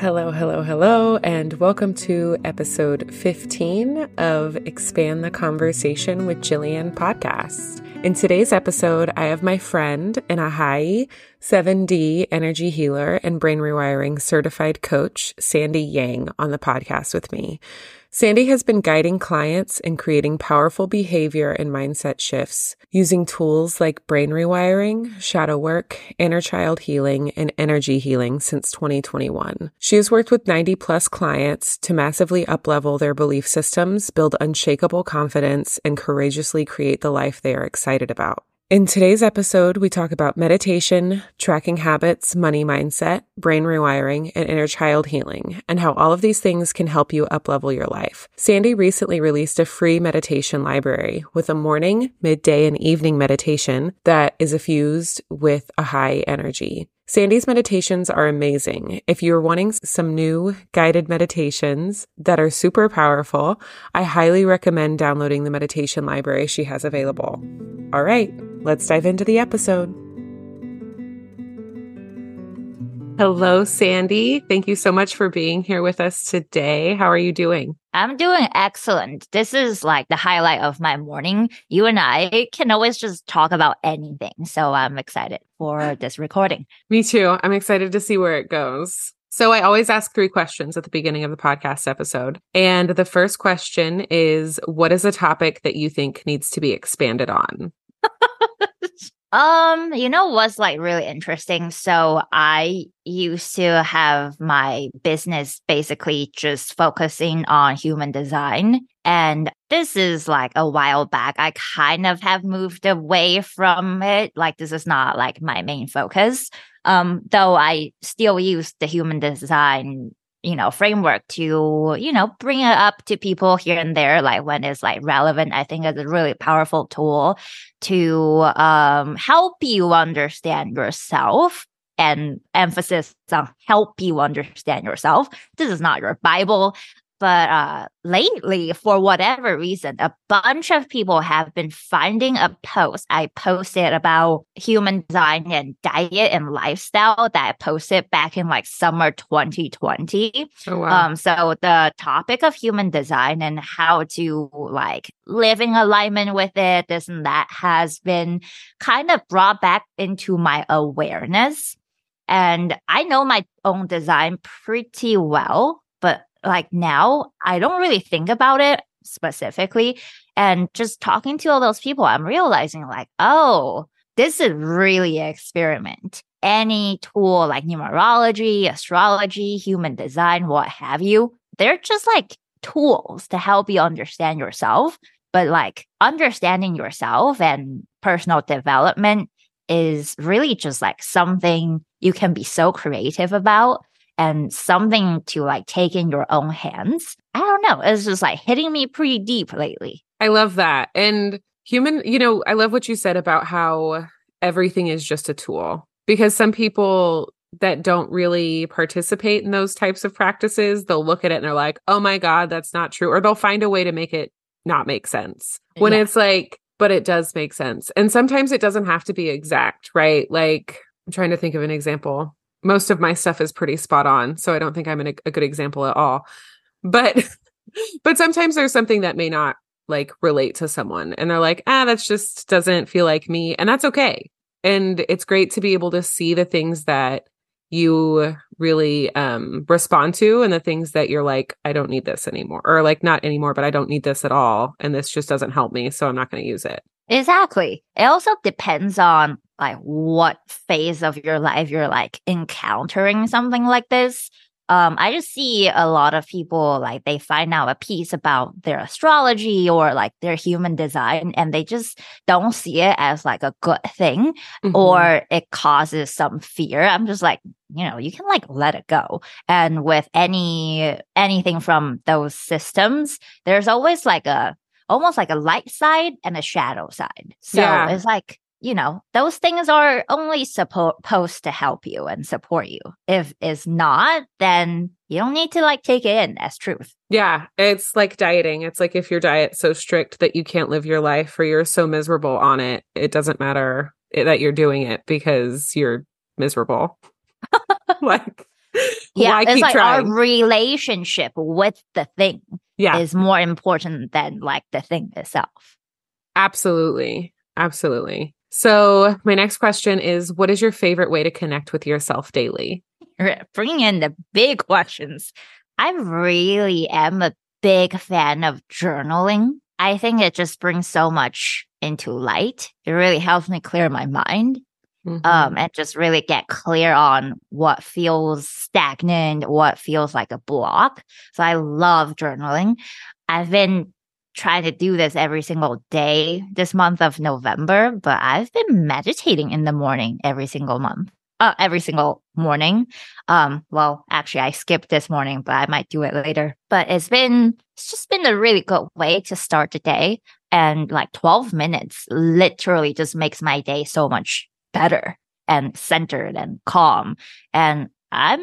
Hello, hello, hello, and welcome to episode 15 of Expand the Conversation with Jillian podcast. In today's episode, I have my friend and Ahai 7D energy healer and brain rewiring certified coach, Sandy Yang, on the podcast with me. Sandy has been guiding clients in creating powerful behavior and mindset shifts using tools like brain rewiring, shadow work, inner child healing, and energy healing since 2021. She has worked with 90 plus clients to massively uplevel their belief systems, build unshakable confidence, and courageously create the life they are excited about. In today's episode, we talk about meditation, tracking habits, money mindset, brain rewiring, and inner child healing, and how all of these things can help you uplevel your life. Sandy recently released a free meditation library with a morning, midday, and evening meditation that is infused with Ahai energy. Sandy's meditations are amazing. If you're wanting some new guided meditations that are super powerful, I highly recommend downloading the meditation library she has available. All right, let's dive into the episode. Hello, Sandy. Thank you so much for being here with us today. How are you doing? I'm doing excellent. This is like the highlight of my morning. You and I can always just talk about anything. So I'm excited for this recording. Me too. I'm excited to see where it goes. So I always ask three questions at the beginning of the podcast episode. And the first question is What is a topic that you think needs to be expanded on? Um, you know what's like really interesting? So I used to have my business basically just focusing on human design. And this is like a while back. I kind of have moved away from it. Like this is not like my main focus. Um, though I still use the human design you know framework to you know bring it up to people here and there like when it's like relevant i think it's a really powerful tool to um help you understand yourself and emphasis on help you understand yourself. This is not your bible but uh, lately, for whatever reason, a bunch of people have been finding a post I posted about human design and diet and lifestyle that I posted back in like summer 2020. Oh, wow. Um, so the topic of human design and how to like live in alignment with it, this and that has been kind of brought back into my awareness. And I know my own design pretty well, but like now I don't really think about it specifically. And just talking to all those people, I'm realizing like, oh, this is really an experiment. Any tool like numerology, astrology, human design, what have you, they're just like tools to help you understand yourself. But like understanding yourself and personal development is really just like something you can be so creative about and something to like take in your own hands. I don't know. It's just like hitting me pretty deep lately. I love that. And human, you know, I love what you said about how everything is just a tool because some people that don't really participate in those types of practices, they'll look at it and they're like, oh my God, that's not true. Or they'll find a way to make it not make sense when yeah. it's like, but it does make sense. And sometimes it doesn't have to be exact, right? Like, I'm trying to think of an example most of my stuff is pretty spot on so i don't think i'm a, a good example at all but but sometimes there's something that may not like relate to someone and they're like ah that just doesn't feel like me and that's okay and it's great to be able to see the things that you really um respond to and the things that you're like I don't need this anymore or like not anymore but I don't need this at all and this just doesn't help me so I'm not going to use it. Exactly. It also depends on like what phase of your life you're like encountering something like this. Um, I just see a lot of people like they find out a piece about their astrology or like their human design and they just don't see it as like a good thing mm-hmm. or it causes some fear. I'm just like, you know, you can like let it go. And with any anything from those systems, there's always like a almost like a light side and a shadow side. So yeah. it's like you know, those things are only supposed to help you and support you. If it's not, then you don't need to like take it in as truth. Yeah, it's like dieting. It's like if your diet's so strict that you can't live your life or you're so miserable on it, it doesn't matter eh, that you're doing it because you're miserable. like yeah, Why it's keep like trying? our relationship with the thing yeah, is more important than like the thing itself. absolutely. Absolutely. So, my next question is what is your favorite way to connect with yourself daily? Bringing in the big questions. I really am a big fan of journaling. I think it just brings so much into light. It really helps me clear my mind. Mhm. um, and just really get clear on what feels stagnant, what feels like a block. So I love journaling. I've been trying to do this every single day this month of November, but I've been meditating in the morning every single month. Uh, every single morning. Um, well, actually, I skipped this morning, but I might do it later. But it's been, it's just been a really good way to start the day. And like 12 minutes literally just makes my day so much better and centered and calm. And I'm,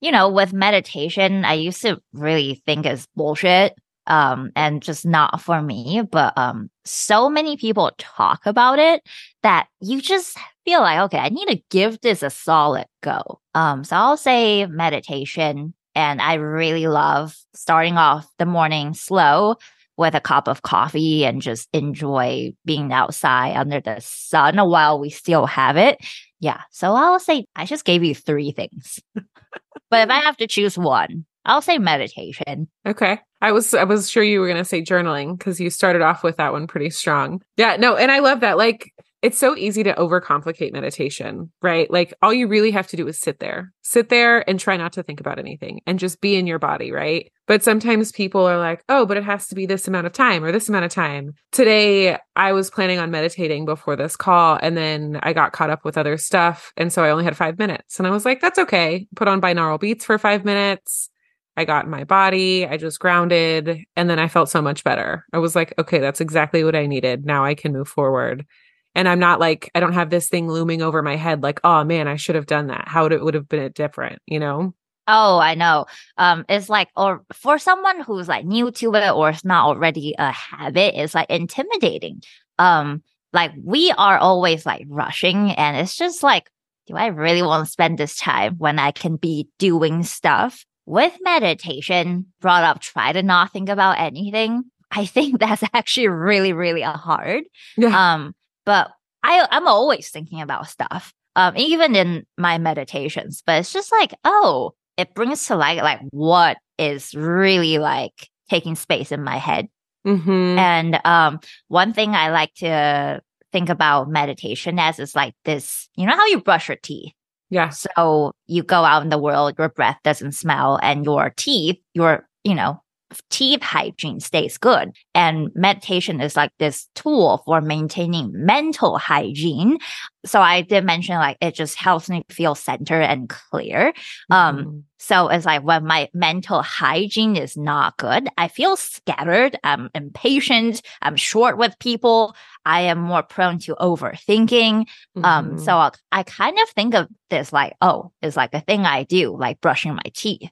you know, with meditation, I used to really think it's bullshit um and just not for me but um so many people talk about it that you just feel like okay i need to give this a solid go um so i'll say meditation and i really love starting off the morning slow with a cup of coffee and just enjoy being outside under the sun while we still have it. Yeah. So I'll say I just gave you three things. but if I have to choose one, I'll say meditation. Okay. I was I was sure you were going to say journaling cuz you started off with that one pretty strong. Yeah, no, and I love that. Like it's so easy to overcomplicate meditation, right? Like all you really have to do is sit there. Sit there and try not to think about anything and just be in your body, right? But sometimes people are like, "Oh, but it has to be this amount of time or this amount of time." Today, I was planning on meditating before this call and then I got caught up with other stuff, and so I only had 5 minutes. And I was like, "That's okay." Put on binaural beats for 5 minutes. I got in my body, I just grounded, and then I felt so much better. I was like, okay, that's exactly what I needed. Now I can move forward. And I'm not like, I don't have this thing looming over my head like, oh man, I should have done that. How would it would have been different, you know? Oh, I know. Um, it's like, or for someone who's like new to it or it's not already a habit, it's like intimidating. Um, like we are always like rushing, and it's just like, do I really want to spend this time when I can be doing stuff? With meditation, brought up, try to not think about anything. I think that's actually really, really hard. Yeah. Um, but I I'm always thinking about stuff. Um, even in my meditations, but it's just like, oh, it brings to light like what is really like taking space in my head. hmm And um, one thing I like to think about meditation as is like this, you know how you brush your teeth? Yeah. So you go out in the world, your breath doesn't smell, and your teeth, your, you know, teeth hygiene stays good. And meditation is like this tool for maintaining mental hygiene. So I did mention like it just helps me feel centered and clear. Um, Mhm. so it's like when my mental hygiene is not good, I feel scattered. I'm impatient. I'm short with people. I am more prone to overthinking. Um, Mhm. so I, I kind of think of this like, oh, it's like a thing I do, like brushing my teeth.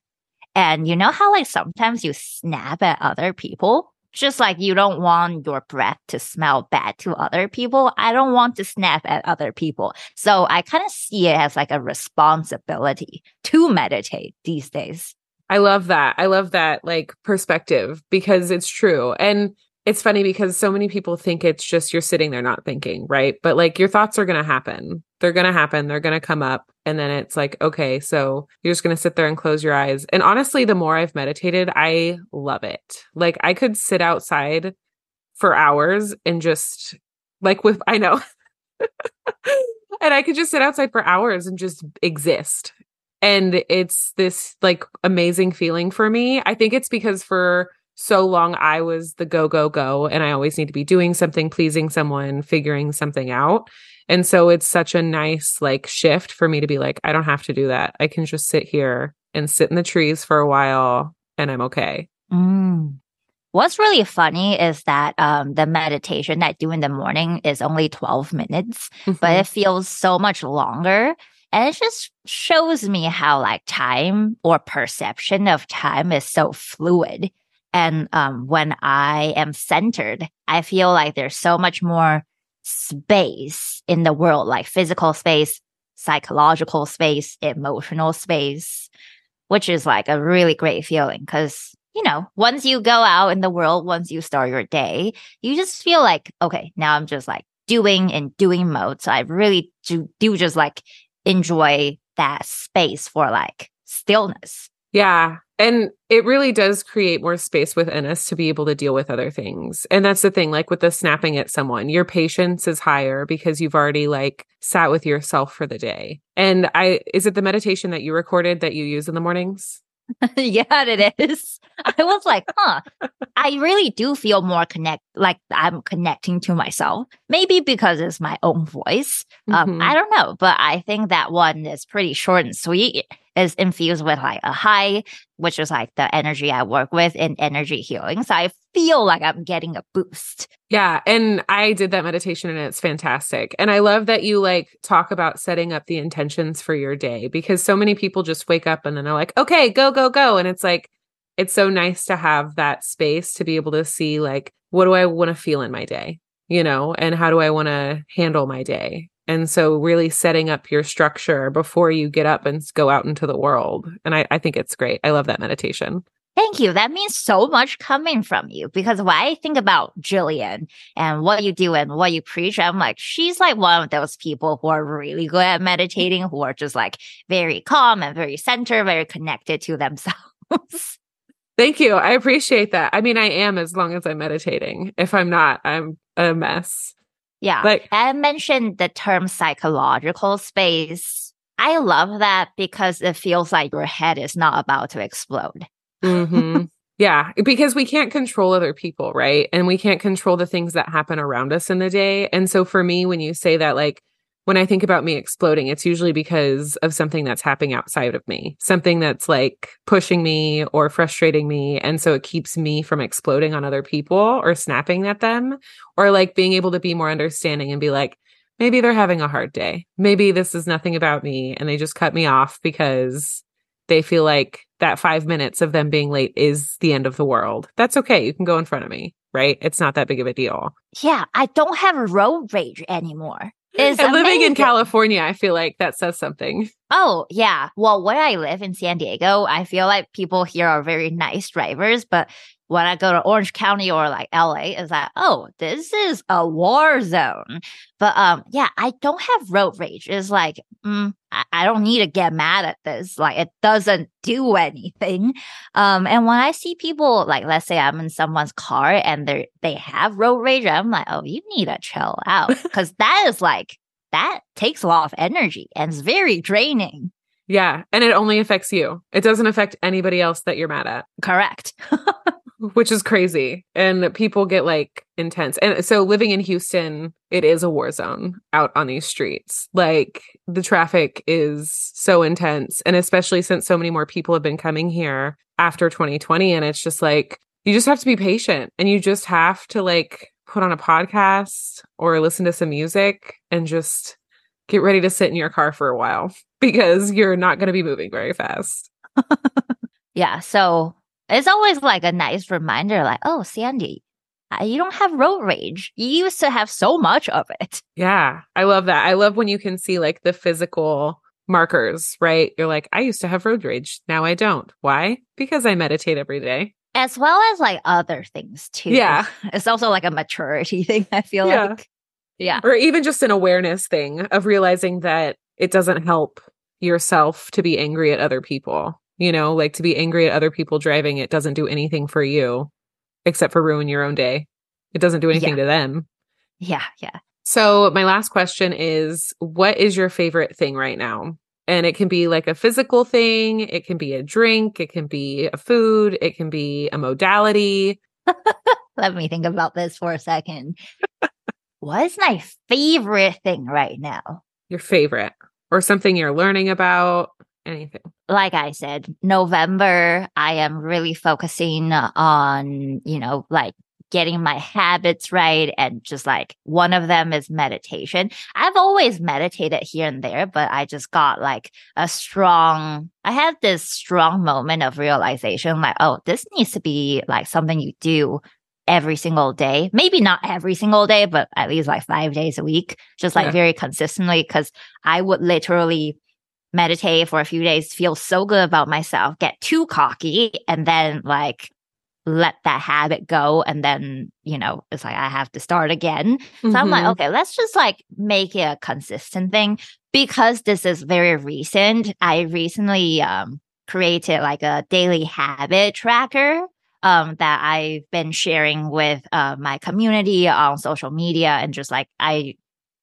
And you know how like sometimes you snap at other people? Just like you don't want your breath to smell bad to other people. I don't want to snap at other people. So I kind of see it as like a responsibility to meditate these days. I love that. I love that like perspective because it's true. And it's funny because so many people think it's just you're sitting there not thinking, right? But like your thoughts are going to happen. They're going to happen. They're going to come up. And then it's like, okay, so you're just going to sit there and close your eyes. And honestly, the more I've meditated, I love it. Like I could sit outside for hours and just like with, I know. and I could just sit outside for hours and just exist and it's this like amazing feeling for me. I think it's because for so long I was the go go go and I always need to be doing something, pleasing someone, figuring something out. And so it's such a nice like shift for me to be like I don't have to do that. I can just sit here and sit in the trees for a while and I'm okay. Mm. What's really funny is that um, the meditation I do in the morning is only 12 minutes, but it feels so much longer. And it just shows me how like time or perception of time is so fluid. And um, when I am centered, I feel like there's so much more space in the world, like physical space, psychological space, emotional space, which is like a really great feeling because you know, once you go out in the world, once you start your day, you just feel like, okay, now I'm just like doing and doing mode. So I really do, do just like enjoy that space for like stillness. Yeah. And it really does create more space within us to be able to deal with other things. And that's the thing, like with the snapping at someone, your patience is higher because you've already like sat with yourself for the day. And I, is it the meditation that you recorded that you use in the mornings? yeah, it is. I was like, huh, I really do feel more connect, like I'm connecting to myself. Maybe because it's my own voice. Um, mm-hmm. I don't know, but I think that one is pretty short and sweet is infused with like Ahai, which is like the energy I work with in energy healing. So I feel like I'm getting a boost. Yeah. And I did that meditation and it's fantastic. And I love that you like talk about setting up the intentions for your day because so many people just wake up and then they're like, okay, go, go, go. And it's like, it's so nice to have that space to be able to see like, what do I want to feel in my day? You know, and how do I want to handle my day? And so really setting up your structure before you get up and go out into the world. And I, I think it's great. I love that meditation. Thank you. That means so much coming from you because when I think about Jillian and what you do and what you preach, I'm like, she's like one of those people who are really good at meditating, who are just like very calm and very centered, very connected to themselves. Thank you. I appreciate that. I mean, I am as long as I'm meditating. If I'm not, I'm a mess. Yeah. Like I mentioned the term psychological space. I love that because it feels like your head is not about to explode. mm-hmm. Yeah, because we can't control other people, right? And we can't control the things that happen around us in the day. And so for me, when you say that, like, when I think about me exploding, it's usually because of something that's happening outside of me, something that's like pushing me or frustrating me. And so it keeps me from exploding on other people or snapping at them or like being able to be more understanding and be like, maybe they're having a hard day. Maybe this is nothing about me and they just cut me off because they feel like that five minutes of them being late is the end of the world. That's okay. You can go in front of me, right? It's not that big of a deal. Yeah, I don't have road rage anymore is and living in California, I feel like that says something. Oh, yeah. Well, where I live in San Diego, I feel like people here are very nice drivers, but when I go to Orange County or like LA, is that, oh, this is a war zone. But um, yeah, I don't have road rage. It's like, mm, I, I don't need to get mad at this. Like it doesn't do anything. Um, and when I see people, like let's say I'm in someone's car and they they have road rage, I'm like, oh, you need to chill out. Cause that is like that takes a lot of energy and it's very draining. Yeah. And it only affects you. It doesn't affect anybody else that you're mad at. Correct. which is crazy. And people get like intense. And so living in Houston, it is a war zone out on these streets. Like the traffic is so intense. And especially since so many more people have been coming here after 2020. And it's just like, you just have to be patient and you just have to like put on a podcast or listen to some music and just get ready to sit in your car for a while because you're not going to be moving very fast. yeah. So it's always like a nice reminder, like, oh, Sandy, uh, you don't have road rage. You used to have so much of it. Yeah, I love that. I love when you can see like the physical markers, right? You're like, I used to have road rage. Now I don't. Why? Because I meditate every day. As well as like other things too. Yeah. It's also like a maturity thing, I feel yeah. like. Yeah. Or even just an awareness thing of realizing that it doesn't help yourself to be angry at other people you know, like to be angry at other people driving it doesn't do anything for you except for ruin your own day. It doesn't do anything yeah. to them. Yeah, yeah. So, my last question is what is your favorite thing right now? And it can be like a physical thing, it can be a drink, it can be a food, it can be a modality. Let me think about this for a second. what is my favorite thing right now? Your favorite or something you're learning about? Anything? Like I said, November, I am really focusing on, you know, like getting my habits right. And just like one of them is meditation. I've always meditated here and there, but I just got like a strong, I had this strong moment of realization like, oh, this needs to be like something you do every single day. Maybe not every single day, but at least like five days a week, just like Yeah. very consistently. Cause I would literally meditate for a few days, feel so good about myself, get too cocky, and then like let that habit go. And then, you know, it's like I have to start again. So I'm like, Mhm. okay, let's just like make it a consistent thing because this is very recent. I recently um, created like a daily habit tracker um, that I've been sharing with uh, my community on social media and just like I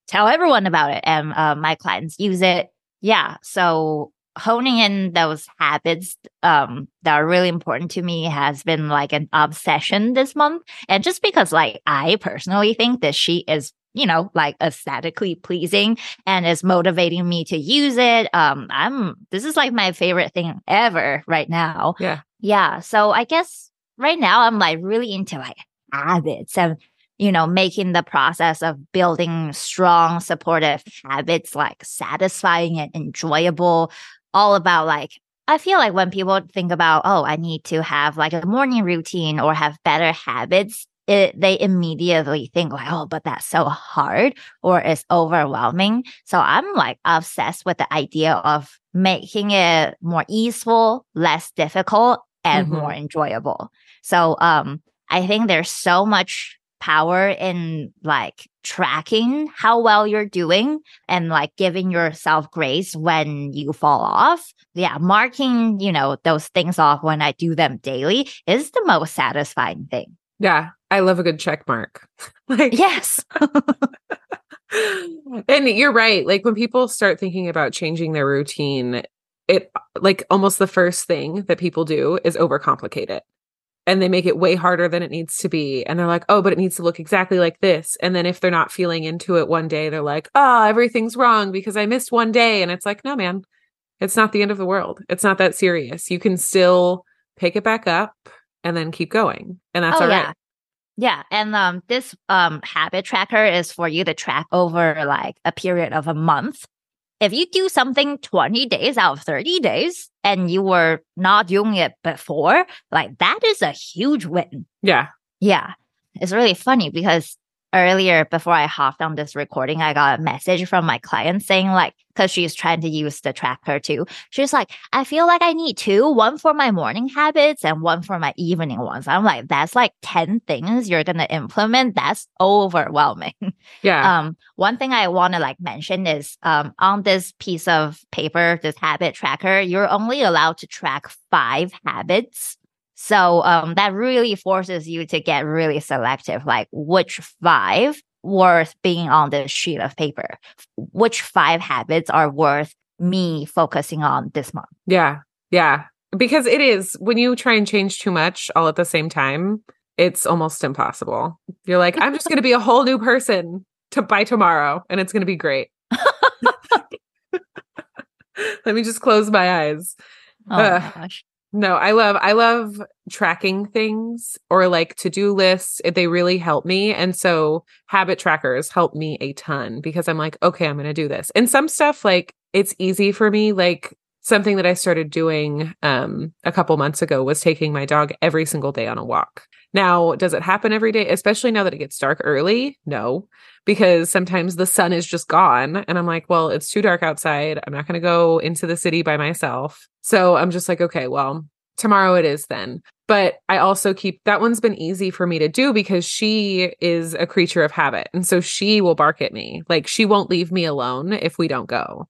tell everyone about it and uh, my clients use it. Yeah. So honing in those habits um, that are really important to me has been like an obsession this month. And just because like I personally think that she is, you know, like aesthetically pleasing and is motivating me to use it. Um, I'm this is like my favorite thing ever right now. Yeah. Yeah. So I guess right now I'm like really into like habits and you know, making the process of building strong, supportive habits like satisfying and enjoyable, all about like, I feel like when people think about, oh, I need to have like a morning routine or have better habits, it, they immediately think like, oh, but that's so hard or it's overwhelming. So I'm like obsessed with the idea of making it more easeful, less difficult, and Mhm. more enjoyable. So, um, I think there's so much power in like tracking how well you're doing and like giving yourself grace when you fall off. Yeah, marking, you know, those things off when I do them daily is the most satisfying thing. Yeah. I love a good check mark. like Yes. and you're right. Like when people start thinking about changing their routine, it like almost the first thing that people do is overcomplicate it. And they make it way harder than it needs to be. And they're like, oh, but it needs to look exactly like this. And then if they're not feeling into it one day, they're like, oh, everything's wrong because I missed one day. And it's like, no, man, it's not the end of the world. It's not that serious. You can still pick it back up and then keep going. And that's oh all right. yeah. Yeah, and um this um habit tracker is for you to track over like a period of a month. If you do something 20 days out of 30 days and you were not doing it before, like that is a huge win. Yeah. Yeah. It's really funny because earlier before I hopped on this recording, I got a message from my client saying like, cause she's trying to use the tracker too. She's like, I feel like I need two, one for my morning habits and one for my evening ones. I'm like, that's like 10 things you're going to implement. That's overwhelming. Yeah. Um, one thing I want to like mention is um, on this piece of paper, this habit tracker, you're only allowed to track five habits. So um, that really forces you to get really selective, like which five worth being on this sheet of paper, which five habits are worth me focusing on this month. Yeah. Yeah. Because it is when you try and change too much all at the same time, it's almost impossible. You're like, I'm just going to be a whole new person to by tomorrow and it's going to be great. Let me just close my eyes. Oh my gosh. No, I love I love tracking things or like to-do lists. They really help me. And so habit trackers help me a ton because I'm like, okay, I'm going to do this. And some stuff like it's easy for me like something that I started doing um a couple months ago was taking my dog every single day on a walk. Now, does it happen every day, especially now that it gets dark early? No, because sometimes the sun is just gone. And I'm like, well, it's too dark outside. I'm not going to go into the city by myself. So I'm just like, okay, well, tomorrow it is then. But I also keep that one's been easy for me to do because she is a creature of habit. And so she will bark at me. Like she won't leave me alone if we don't go.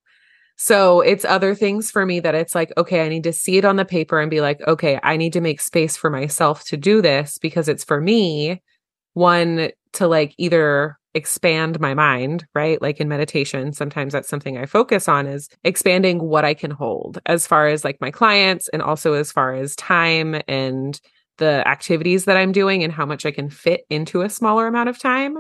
So it's other things for me that it's like, okay, I need to see it on the paper and be like, okay, I need to make space for myself to do this because it's for me. One, to like either expand my mind, right? Like in meditation, sometimes that's something I focus on is expanding what I can hold as far as like my clients and also as far as time and the activities that I'm doing and how much I can fit into a smaller amount of time.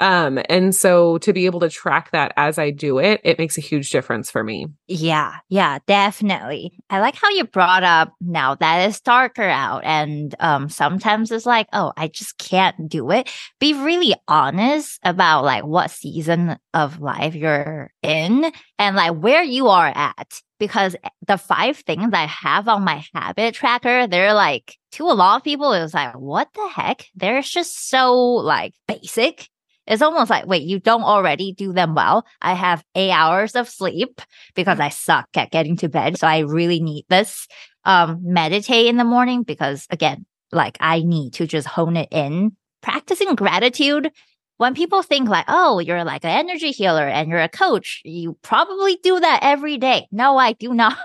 Um, and so to be able to track that as I do it, it makes a huge difference for me. Yeah, yeah, definitely. I like how you brought up now that it's darker out and um sometimes it's like, oh, I just can't do it. Be really honest about like what season of life you're in and like where you are at. because the five things I have on my habit tracker, they're like, to a lot of people, it was like, what the heck? They're just so like basic. It's almost like, wait, you don't already do them well. I have eight hours of sleep because I suck at getting to bed. So I really need this. Um, meditate in the morning because again, like I need to just hone it in. Practicing gratitude. When people think like, oh, you're like an energy healer and you're a coach, you probably do that every day. No, I do not.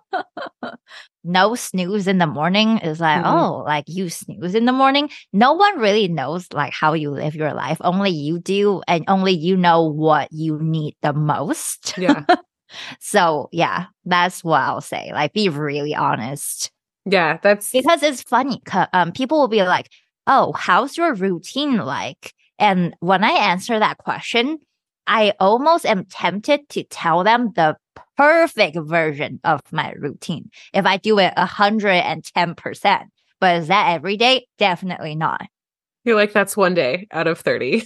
no snooze in the morning is like, mm-hmm. oh, like you snooze in the morning. No one really knows like how you live your life. Only you do, and only you know what you need the most. Yeah. so yeah, that's what I'll say. Like, be really honest. Yeah, that's because it's funny. Um, people will be like, "Oh, how's your routine like?" And when I answer that question, I almost am tempted to tell them the perfect version of my routine. If I do it 110%. But is that every day? Definitely not. You're like, that's one day out of 30.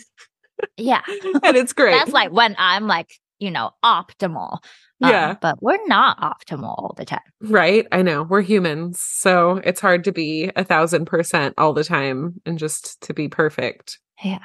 Yeah. and it's great. That's like when I'm like, you know, optimal. Um, yeah. But we're not optimal all the time. Right. I know. We're humans. So it's hard to be a thousand percent all the time and just to be perfect. Yeah.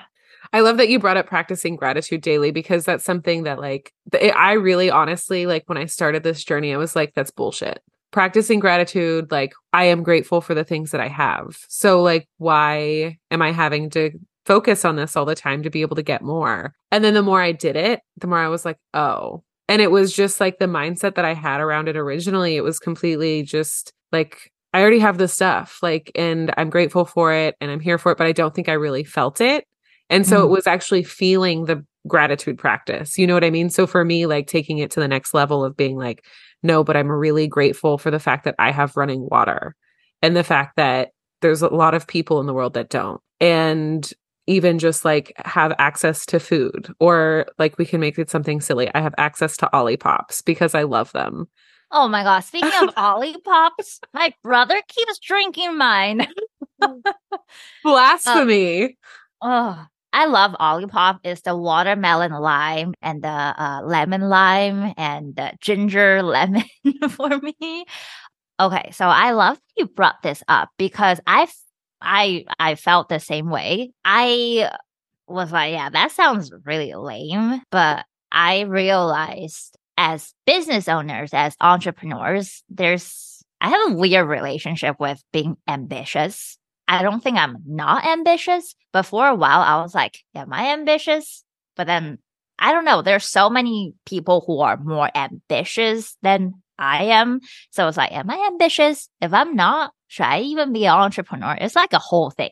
I love that you brought up practicing gratitude daily because that's something that like I really honestly like when I started this journey I was like that's bullshit. Practicing gratitude like I am grateful for the things that I have. So like why am I having to focus on this all the time to be able to get more? And then the more I did it, the more I was like, "Oh, and it was just like the mindset that I had around it originally. It was completely just like, I already have this stuff, like, and I'm grateful for it and I'm here for it, but I don't think I really felt it. And so mm. it was actually feeling the gratitude practice. You know what I mean? So for me, like taking it to the next level of being like, no, but I'm really grateful for the fact that I have running water and the fact that there's a lot of people in the world that don't. And even just like have access to food or like we can make it something silly. I have access to Olipops because I love them. Oh my gosh. Speaking of Olipops, my brother keeps drinking mine. Blasphemy. oh, I love Olipop. It's the watermelon lime and the uh, lemon lime and the ginger lemon for me. Okay, so I love you brought this up because I I I felt the same way. I was like, yeah, that sounds really lame, but I realized as business owners, as entrepreneurs, there's I have a weird relationship with being ambitious. I don't think I'm not ambitious, but for a while I was like, am I ambitious? But then I don't know. There's so many people who are more ambitious than I am. So it's like, am I ambitious? If I'm not, should I even be an entrepreneur? It's like a whole thing.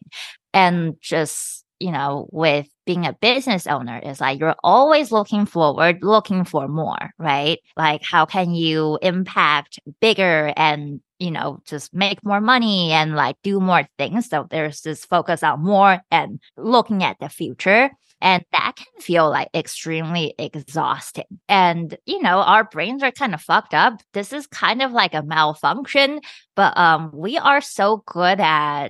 And just, you know, with being a business owner, it's like you're always looking forward, looking for more, right? Like, how can you impact bigger and, you know, just make more money and like do more things? So there's this focus on more and looking at the future. And that can feel like extremely exhausting. And, you know, our brains are kind of fucked up. This is kind of like a malfunction, but um, we are so good at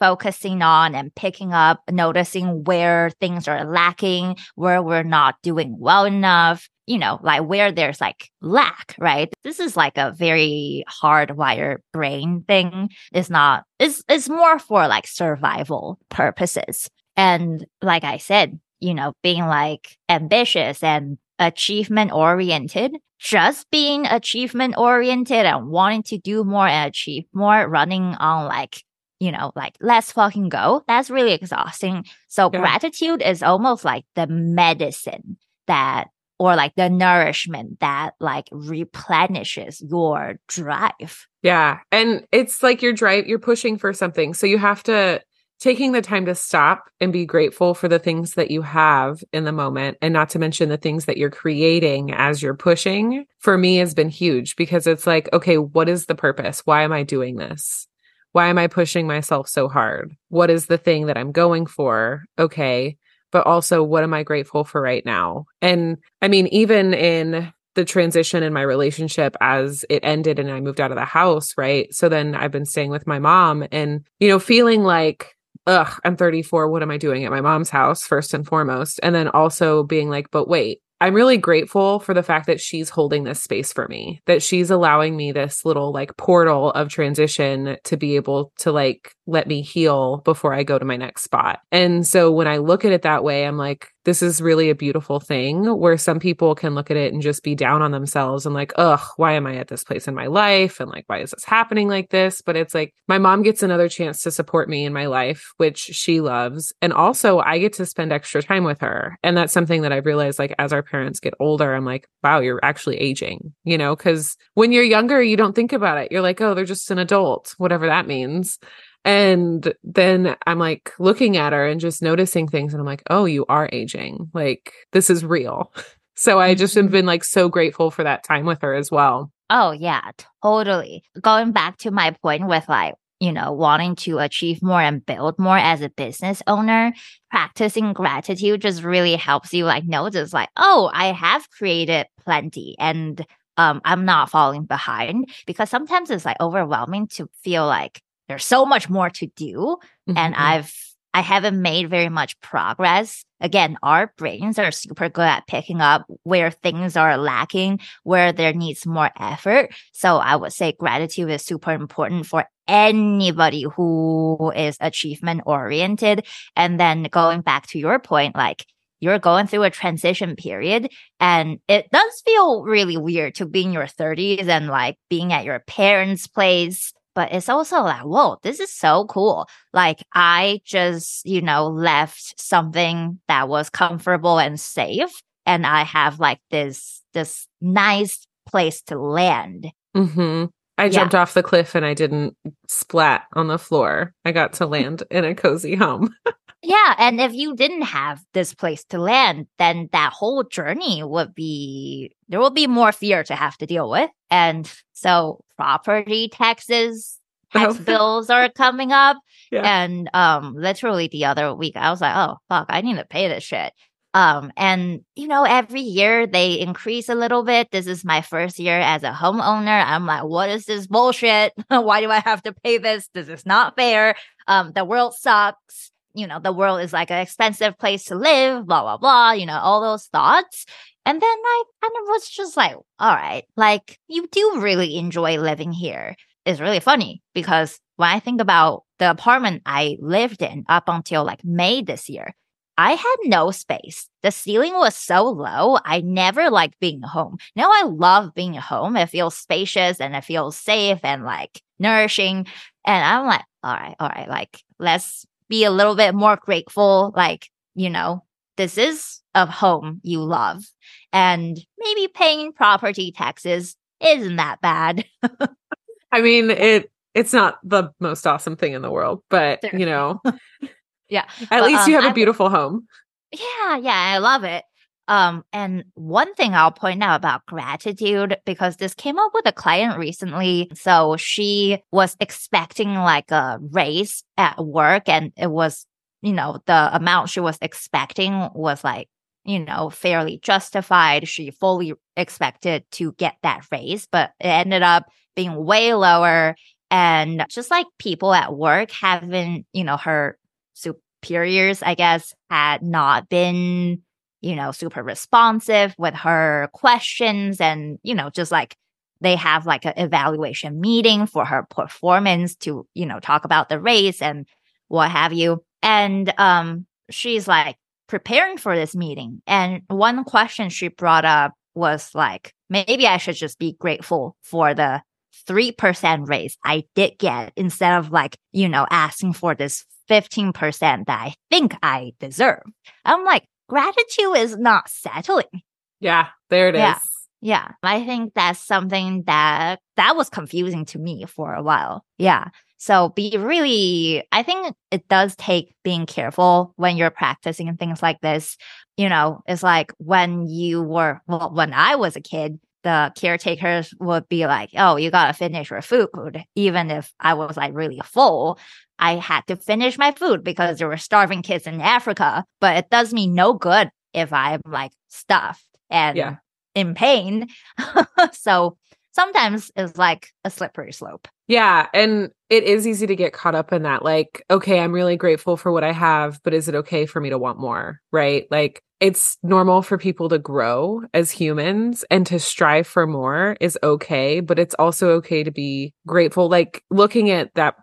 focusing on and picking up, noticing where things are lacking, where we're not doing well enough, you know, like where there's like lack, right? This is like a very hardwired brain thing. It's not, it's, it's more for like survival purposes. And like I said, you know, being like ambitious and achievement oriented, just being achievement oriented and wanting to do more and achieve more, running on like, you know, like let's fucking go. That's really exhausting. So yeah. gratitude is almost like the medicine that or like the nourishment that like replenishes your drive. Yeah. And it's like your drive, you're pushing for something. So you have to taking the time to stop and be grateful for the things that you have in the moment and not to mention the things that you're creating as you're pushing for me has been huge because it's like okay what is the purpose why am i doing this why am i pushing myself so hard what is the thing that i'm going for okay but also what am i grateful for right now and i mean even in the transition in my relationship as it ended and I moved out of the house, right? So then I've been staying with my mom and, you know, feeling like ugh, I'm 34. What am I doing at my mom's house, first and foremost? And then also being like, but wait, I'm really grateful for the fact that she's holding this space for me, that she's allowing me this little like portal of transition to be able to like let me heal before I go to my next spot. And so when I look at it that way, I'm like, this is really a beautiful thing where some people can look at it and just be down on themselves and like, ugh, why am I at this place in my life? And like, why is this happening like this? But it's like my mom gets another chance to support me in my life, which she loves. And also I get to spend extra time with her. And that's something that I've realized like as our parents get older, I'm like, wow, you're actually aging, you know, because when you're younger, you don't think about it. You're like, oh, they're just an adult, whatever that means. And then I'm like looking at her and just noticing things. And I'm like, oh, you are aging. Like, this is real. So I just have mm-hmm. been like so grateful for that time with her as well. Oh, yeah, totally. Going back to my point with like, you know, wanting to achieve more and build more as a business owner, practicing gratitude just really helps you like notice like, oh, I have created plenty and um, I'm not falling behind because sometimes it's like overwhelming to feel like there's so much more to do mm-hmm. and I've I haven't made very much progress. Again, our brains are super good at picking up where things are lacking, where there needs more effort. So I would say gratitude is super important for anybody who is achievement oriented. And then going back to your point, like you're going through a transition period and it does feel really weird to be in your 30s and like being at your parents' place but it's also like, whoa, this is so cool. Like I just, you know, left something that was comfortable and safe. And I have like this, this nice place to land. Mm-hmm. I jumped yeah. off the cliff and I didn't splat on the floor. I got to land in a cozy home. yeah. And if you didn't have this place to land, then that whole journey would be, there will be more fear to have to deal with. And so property taxes, tax oh. bills are coming up. Yeah. And um literally the other week I was like, oh fuck, I need to pay this shit. Um, and you know, every year they increase a little bit. This is my first year as a homeowner. I'm like, what is this bullshit? Why do I have to pay this? This is not fair. Um, the world sucks. You know, the world is like an expensive place to live, blah, blah, blah, you know, all those thoughts. And then I kind of was just like, all right, like you do really enjoy living here. It's really funny because when I think about the apartment I lived in up until like May this year, I had no space. The ceiling was so low. I never liked being home. Now I love being home. It feels spacious and it feels safe and like nourishing. And I'm like, all right, all right, like let's be a little bit more grateful. Like, you know, this is a home you love and maybe paying property taxes isn't that bad. I mean, it it's not the most awesome thing in the world, but sure. you know, yeah. At but, least um, you have a beautiful home. Yeah, yeah, I love it. Um, and one thing I'll point out about gratitude, because this came up with a client recently. So she was expecting like a raise at work and it was, you know, the amount she was expecting was like you know, fairly justified. She fully expected to get that raise, but it ended up being way lower. And just like people at work haven't, you know, her superiors, I guess, had not been, you know, super responsive with her questions and, you know, just like they have like an evaluation meeting for her performance to, you know, talk about the race and what have you. And um she's like, preparing for this meeting. And one question she brought up was like, maybe I should just be grateful for the 3% raise I did get instead of like, you know, asking for this 15% that I think I deserve. I'm like, gratitude is not settling. Yeah, there it yeah. is. Yeah, I think that's something that that was confusing to me for a while. Yeah. So be really, I think it does take being careful when you're practicing and things like this. You know, it's like when you were, well, when I was a kid, the caretakers would be like, oh, you got to finish your food. Even if I was like really full, I had to finish my food because there were starving kids in Africa. But it does me no good if I'm like stuffed and yeah. in pain. so sometimes it's like a slippery slope. Yeah. And it is easy to get caught up in that. Like, okay, I'm really grateful for what I have, but is it okay for me to want more? Right. Like, it's normal for people to grow as humans and to strive for more is okay, but it's also okay to be grateful. Like, looking at that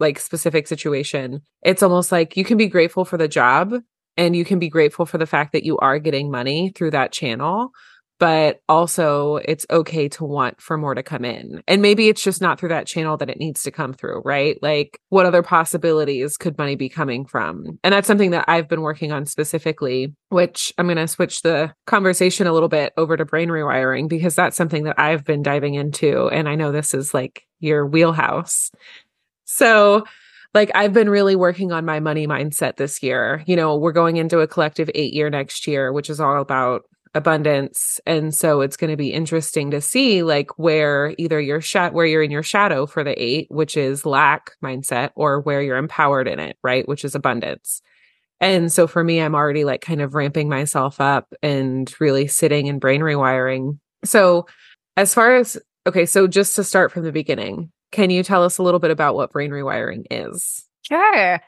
like specific situation, it's almost like you can be grateful for the job and you can be grateful for the fact that you are getting money through that channel but also it's okay to want for more to come in. And maybe it's just not through that channel that it needs to come through, right? Like what other possibilities could money be coming from? And that's something that I've been working on specifically, which I'm going to switch the conversation a little bit over to brain rewiring because that's something that I've been diving into. And I know this is like your wheelhouse. So, like I've been really working on my money mindset this year. You know, we're going into a collective 8 year next year, which is all about abundance. And so it's going to be interesting to see like where either you're shut where you're in your shadow for the 8 which is lack mindset or where you're empowered in it right which is abundance. And so for me I'm already like kind of ramping myself up and really sitting and brain rewiring. So as far as okay so just to start from the beginning can you tell us a little bit about what brain rewiring is? Sure.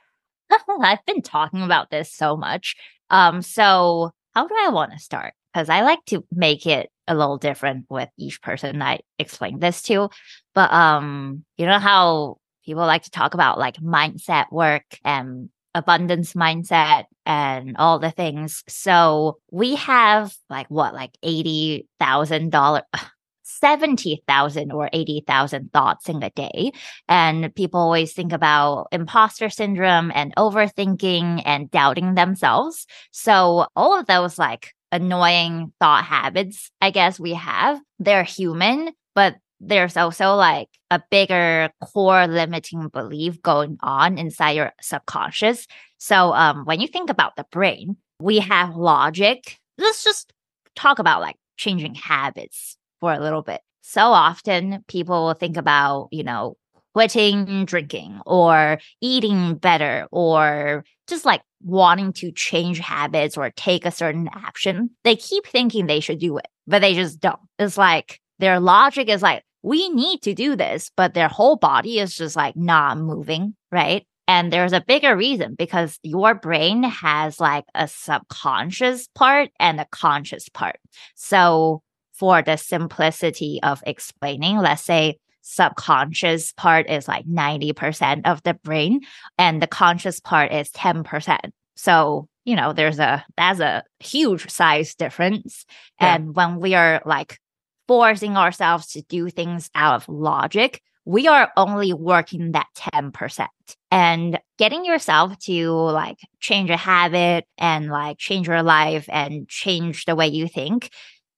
I've been talking about this so much. Um so how do I want to start? Because I like to make it a little different with each person I explain this to. But um, you know how people like to talk about like mindset work and abundance mindset and all the things. So we have like what, like eighty thousand dollar 70,000 or 80,000 thoughts in a day. And people always think about imposter syndrome and overthinking and doubting themselves. So all of those like annoying thought habits, I guess we have. They're human, but there's also like a bigger core limiting belief going on inside your subconscious. So um, when you think about the brain, we have logic. Let's just talk about like changing habits for a little bit. So often people will think about, you know, quitting drinking or eating better or just like wanting to change habits or take a certain action, they keep thinking they should do it, but they just don't. It's like their logic is like, we need to do this, but their whole body is just like not moving, right? And there's a bigger reason because your brain has like a subconscious part and a conscious part. So for the simplicity of explaining, let's say subconscious part is like 90% of the brain and the conscious part is 10%. So, you know, there's a, that's a huge size difference. Yeah. And when we are like forcing ourselves to do things out of logic, we are only working that 10%. And getting yourself to like change a habit and like change your life and change the way you think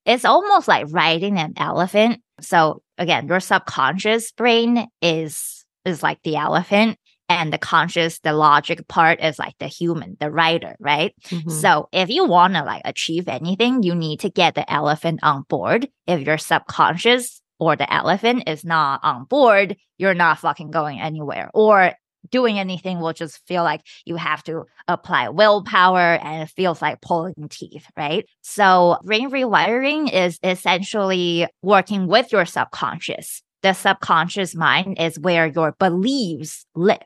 it's almost like riding an elephant. So again, your subconscious brain is is like the elephant and the conscious the logic part is like the human the rider right? Mm-hmm. so if you want to like achieve anything you need to get the elephant on board. If your subconscious or the elephant is not on board you're not fucking going anywhere. Or doing anything will just feel like you have to apply willpower and it feels like pulling teeth, right? So brain rewiring is essentially working with your subconscious. The subconscious mind is where your beliefs live.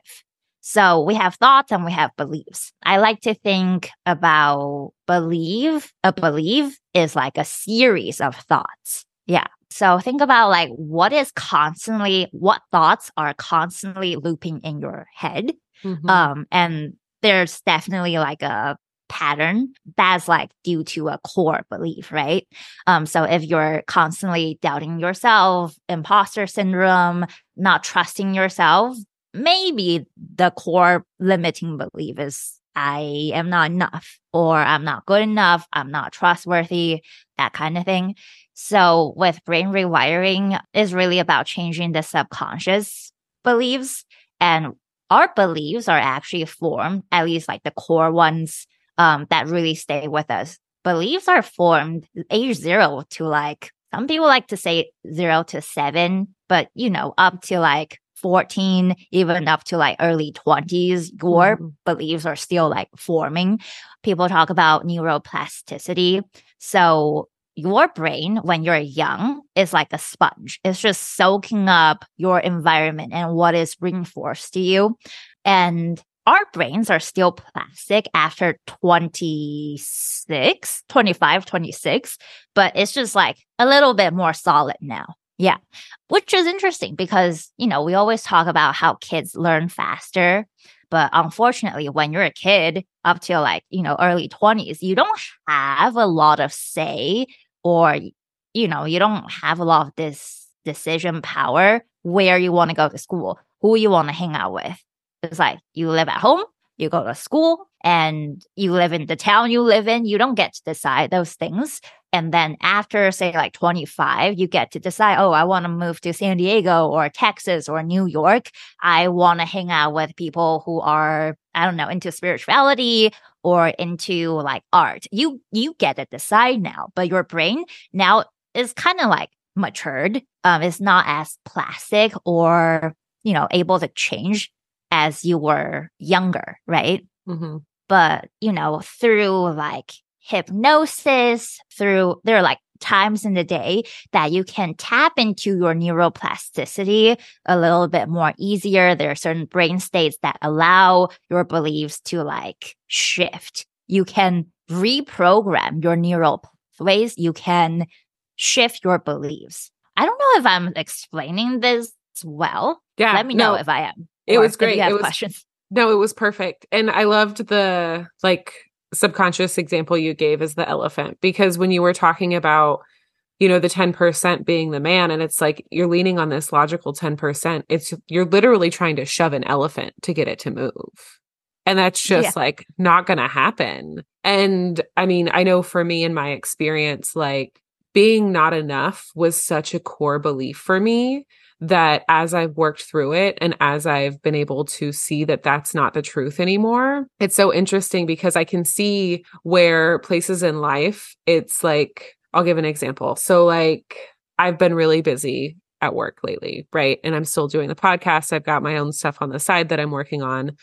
So we have thoughts and we have beliefs. I like to think about believe. A belief is like a series of thoughts. Yeah. So think about like what is constantly, what thoughts are constantly looping in your head. Mm-hmm. Um, and there's definitely like a pattern that's like due to a core belief, right? Um, so if you're constantly doubting yourself, imposter syndrome, not trusting yourself, maybe the core limiting belief is I am not enough or I'm not good enough, I'm not trustworthy, that kind of thing. So with brain rewiring is really about changing the subconscious beliefs and our beliefs are actually formed, at least like the core ones um, that really stay with us. Beliefs are formed age zero to like, some people like to say zero to seven, but you know, up to like 14, even up to like early 20s, your mm-hmm. beliefs are still like forming. People talk about neuroplasticity. So your brain when you're young is like a sponge. It's just soaking up your environment and what is reinforced to you. And our brains are still plastic after 26, 25, 26, but it's just like a little bit more solid now. Yeah. Which is interesting because, you know, we always talk about how kids learn faster. But unfortunately, when you're a kid up till like, you know, early 20s, you don't have a lot of say or, you know, you don't have a lot of this decision power where you want to go to school, who you want to hang out with. It's like you live at home, you go to school, and you live in the town you live in. You don't get to decide those things. And then after, say, like 25, you get to decide, oh, I want to move to San Diego or Texas or New York. I want to hang out with people who are, I don't know, into spirituality or into like art. You, you get to decide now, but your brain now is kind of like matured. Um, it's not as plastic or, you know, able to change as you were younger, right? Mm-hmm. But, you know, through like hypnosis, through there are like times in the day that you can tap into your neuroplasticity a little bit more easier. There are certain brain states that allow your beliefs to like shift. You can reprogram your neural pathways. You can shift your beliefs. I don't know if I'm explaining this well. Yeah. Let me know if I am. It was great. you have it was, questions. No, it was perfect. And I loved the like subconscious example you gave is the elephant because when you were talking about you know the 10% being the man and it's like you're leaning on this logical 10% it's you're literally trying to shove an elephant to get it to move and that's just yeah. like not going to happen and i mean i know for me in my experience like being not enough was such a core belief for me that as I've worked through it and as I've been able to see that that's not the truth anymore, it's so interesting because I can see where places in life, it's like, I'll give an example. So, like, I've been really busy at work lately, right? And I'm still doing the podcast. I've got my own stuff on the side that I'm working on.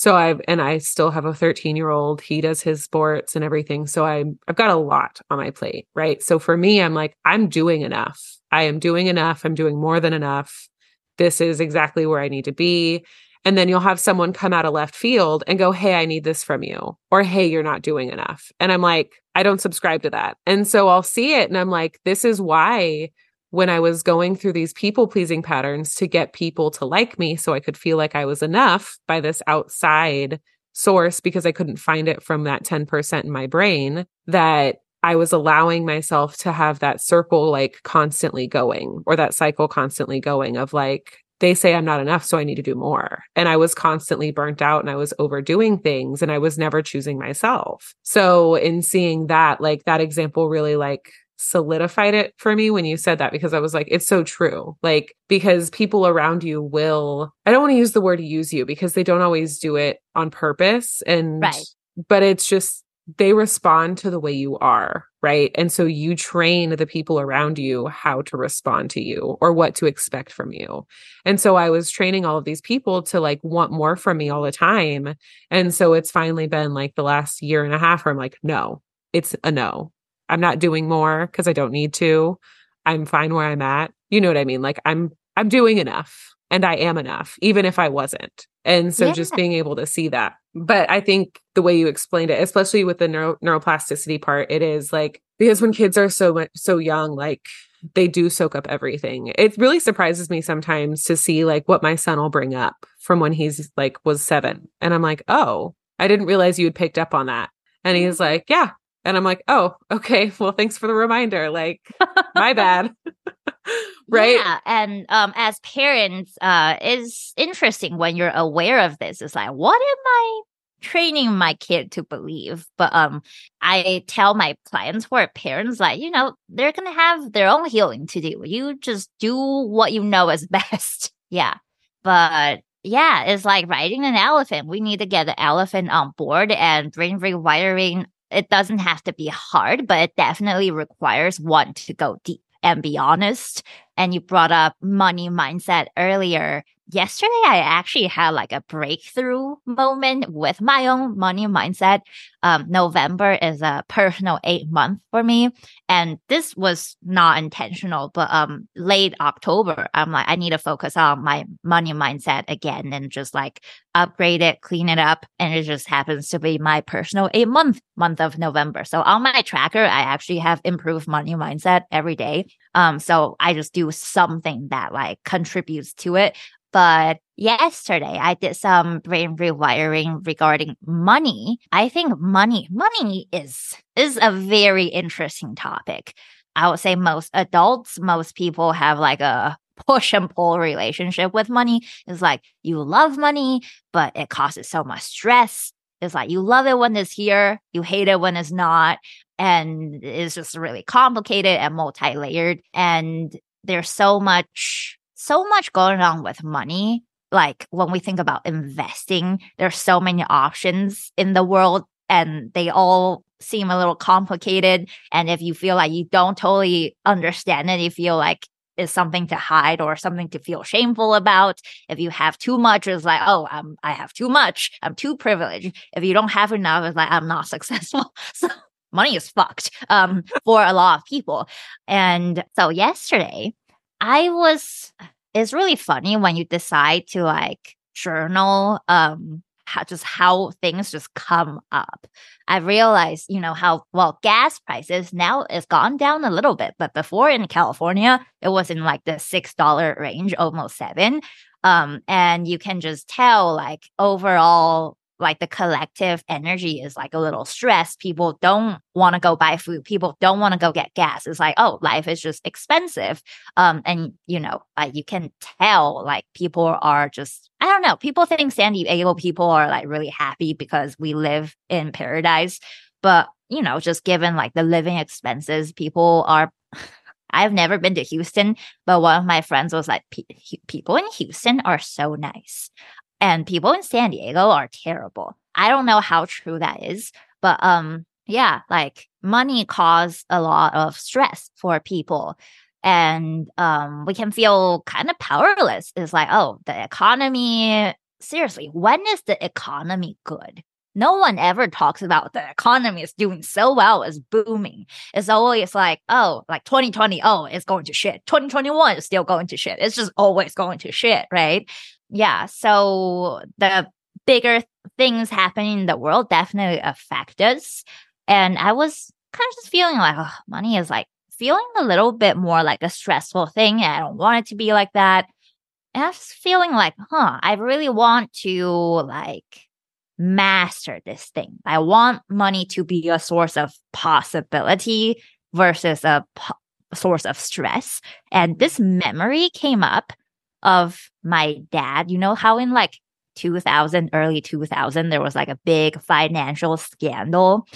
So I've and I still have a 13 year old. He does his sports and everything. So I I've got a lot on my plate, right? So for me, I'm like, I'm doing enough. I am doing enough. I'm doing more than enough. This is exactly where I need to be. And then you'll have someone come out of left field and go, Hey, I need this from you. Or, Hey, you're not doing enough. And I'm like, I don't subscribe to that. And so I'll see it and I'm like, this is why when I was going through these people pleasing patterns to get people to like me so I could feel like I was enough by this outside source because I couldn't find it from that 10% in my brain that I was allowing myself to have that circle like constantly going or that cycle constantly going of like, they say I'm not enough, so I need to do more. And I was constantly burnt out and I was overdoing things and I was never choosing myself. So in seeing that, like that example really like solidified it for me when you said that because I was like, it's so true. Like, because people around you will, I don't want to use the word use you because they don't always do it on purpose. And, right. but it's just, they respond to the way you are. Right. And so you train the people around you how to respond to you or what to expect from you. And so I was training all of these people to like want more from me all the time. And so it's finally been like the last year and a half where I'm like, no, it's a no I'm not doing more because I don't need to. I'm fine where I'm at. You know what I mean? Like I'm I'm doing enough and I am enough, even if I wasn't. And so yeah. just being able to see that. But I think the way you explained it, especially with the neuro- neuroplasticity part, it is like because when kids are so much so young, like they do soak up everything. It really surprises me sometimes to see like what my son will bring up from when he's like was seven. And I'm like, oh, I didn't realize you had picked up on that. And he's mm-hmm. like, yeah, and I'm like, oh, okay. Well, thanks for the reminder. Like, my bad. right. Yeah. And um, as parents, uh, is interesting when you're aware of this. It's like, what am I training my kid to believe? But um, I tell my clients who are parents, like, you know, they're gonna have their own healing to do. You just do what you know is best. yeah. But yeah, it's like riding an elephant. We need to get the elephant on board and brain rewiring it doesn't have to be hard, but it definitely requires one to go deep and be honest And you brought up money mindset earlier yesterday I actually had like a breakthrough moment with my own money mindset. Um, November is a personal eight month for me. And this was not intentional, but um, late October, I'm like, I need to focus on my money mindset again and just like upgrade it, clean it up. And it just happens to be my personal eight month month of November. So on my tracker, I actually have improved money mindset every day. Um, so I just do something that like contributes to it. But yesterday I did some brain rewiring regarding money. I think money, money is, is a very interesting topic. I would say most adults, most people have like a push and pull relationship with money. It's like you love money, but it causes so much stress. It's like you love it when it's here, you hate it when it's not. And it's just really complicated and multi layered. And there's so much so much going on with money. Like when we think about investing, there's so many options in the world and they all seem a little complicated. And if you feel like you don't totally understand it, you feel like it's something to hide or something to feel shameful about. If you have too much, it's like, oh, I'm, I have too much. I'm too privileged. If you don't have enough, it's like, I'm not successful. So money is fucked um, for a lot of people. And so yesterday, I was, it's really funny when you decide to like journal, um, how just how things just come up. I realized, you know, how well gas prices now it's gone down a little bit, but before in California, it was in like the six dollar range, almost seven. Um, and you can just tell like overall like the collective energy is like a little stressed. People don't want to go buy food. People don't want to go get gas. It's like, oh, life is just expensive. Um, and you know, like you can tell like people are just, I don't know, people think San Diego people are like really happy because we live in paradise. But, you know, just given like the living expenses, people are I've never been to Houston, but one of my friends was like, people in Houston are so nice and people in San Diego are terrible. I don't know how true that is, but um yeah, like money cause a lot of stress for people and um we can feel kind of powerless. It's like, oh, the economy seriously, when is the economy good? No one ever talks about the economy is doing so well, it's booming. It's always like, oh, like 2020, oh, it's going to shit. 2021 is still going to shit. It's just always going to shit, right? Yeah, so the bigger things happening in the world definitely affect us. And I was kind of just feeling like oh, money is like feeling a little bit more like a stressful thing. I don't want it to be like that. And I was feeling like, huh, I really want to like master this thing. I want money to be a source of possibility versus a po- source of stress. And this memory came up of my dad. You know how in like 2000, early 2000, there was like a big financial scandal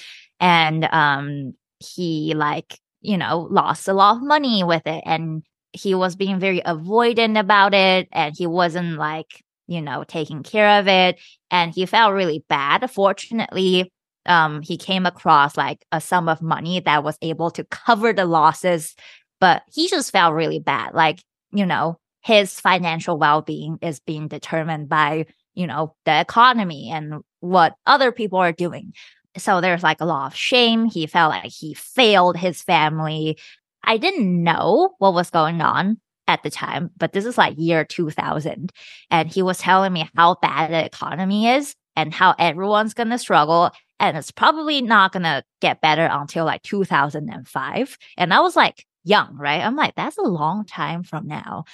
and um he like, you know, lost a lot of money with it and he was being very avoidant about it and he wasn't like, you know, taking care of it and he felt really bad. Fortunately, um he came across like a sum of money that was able to cover the losses, but he just felt really bad. Like, you know, his financial well-being is being determined by you know the economy and what other people are doing. So there's like a lot of shame. He felt like he failed his family. I didn't know what was going on at the time but this is like year 2000 and he was telling me how bad the economy is and how everyone's going to struggle and it's probably not going to get better until like 2005 and i was like young right? I'm like that's a long time from now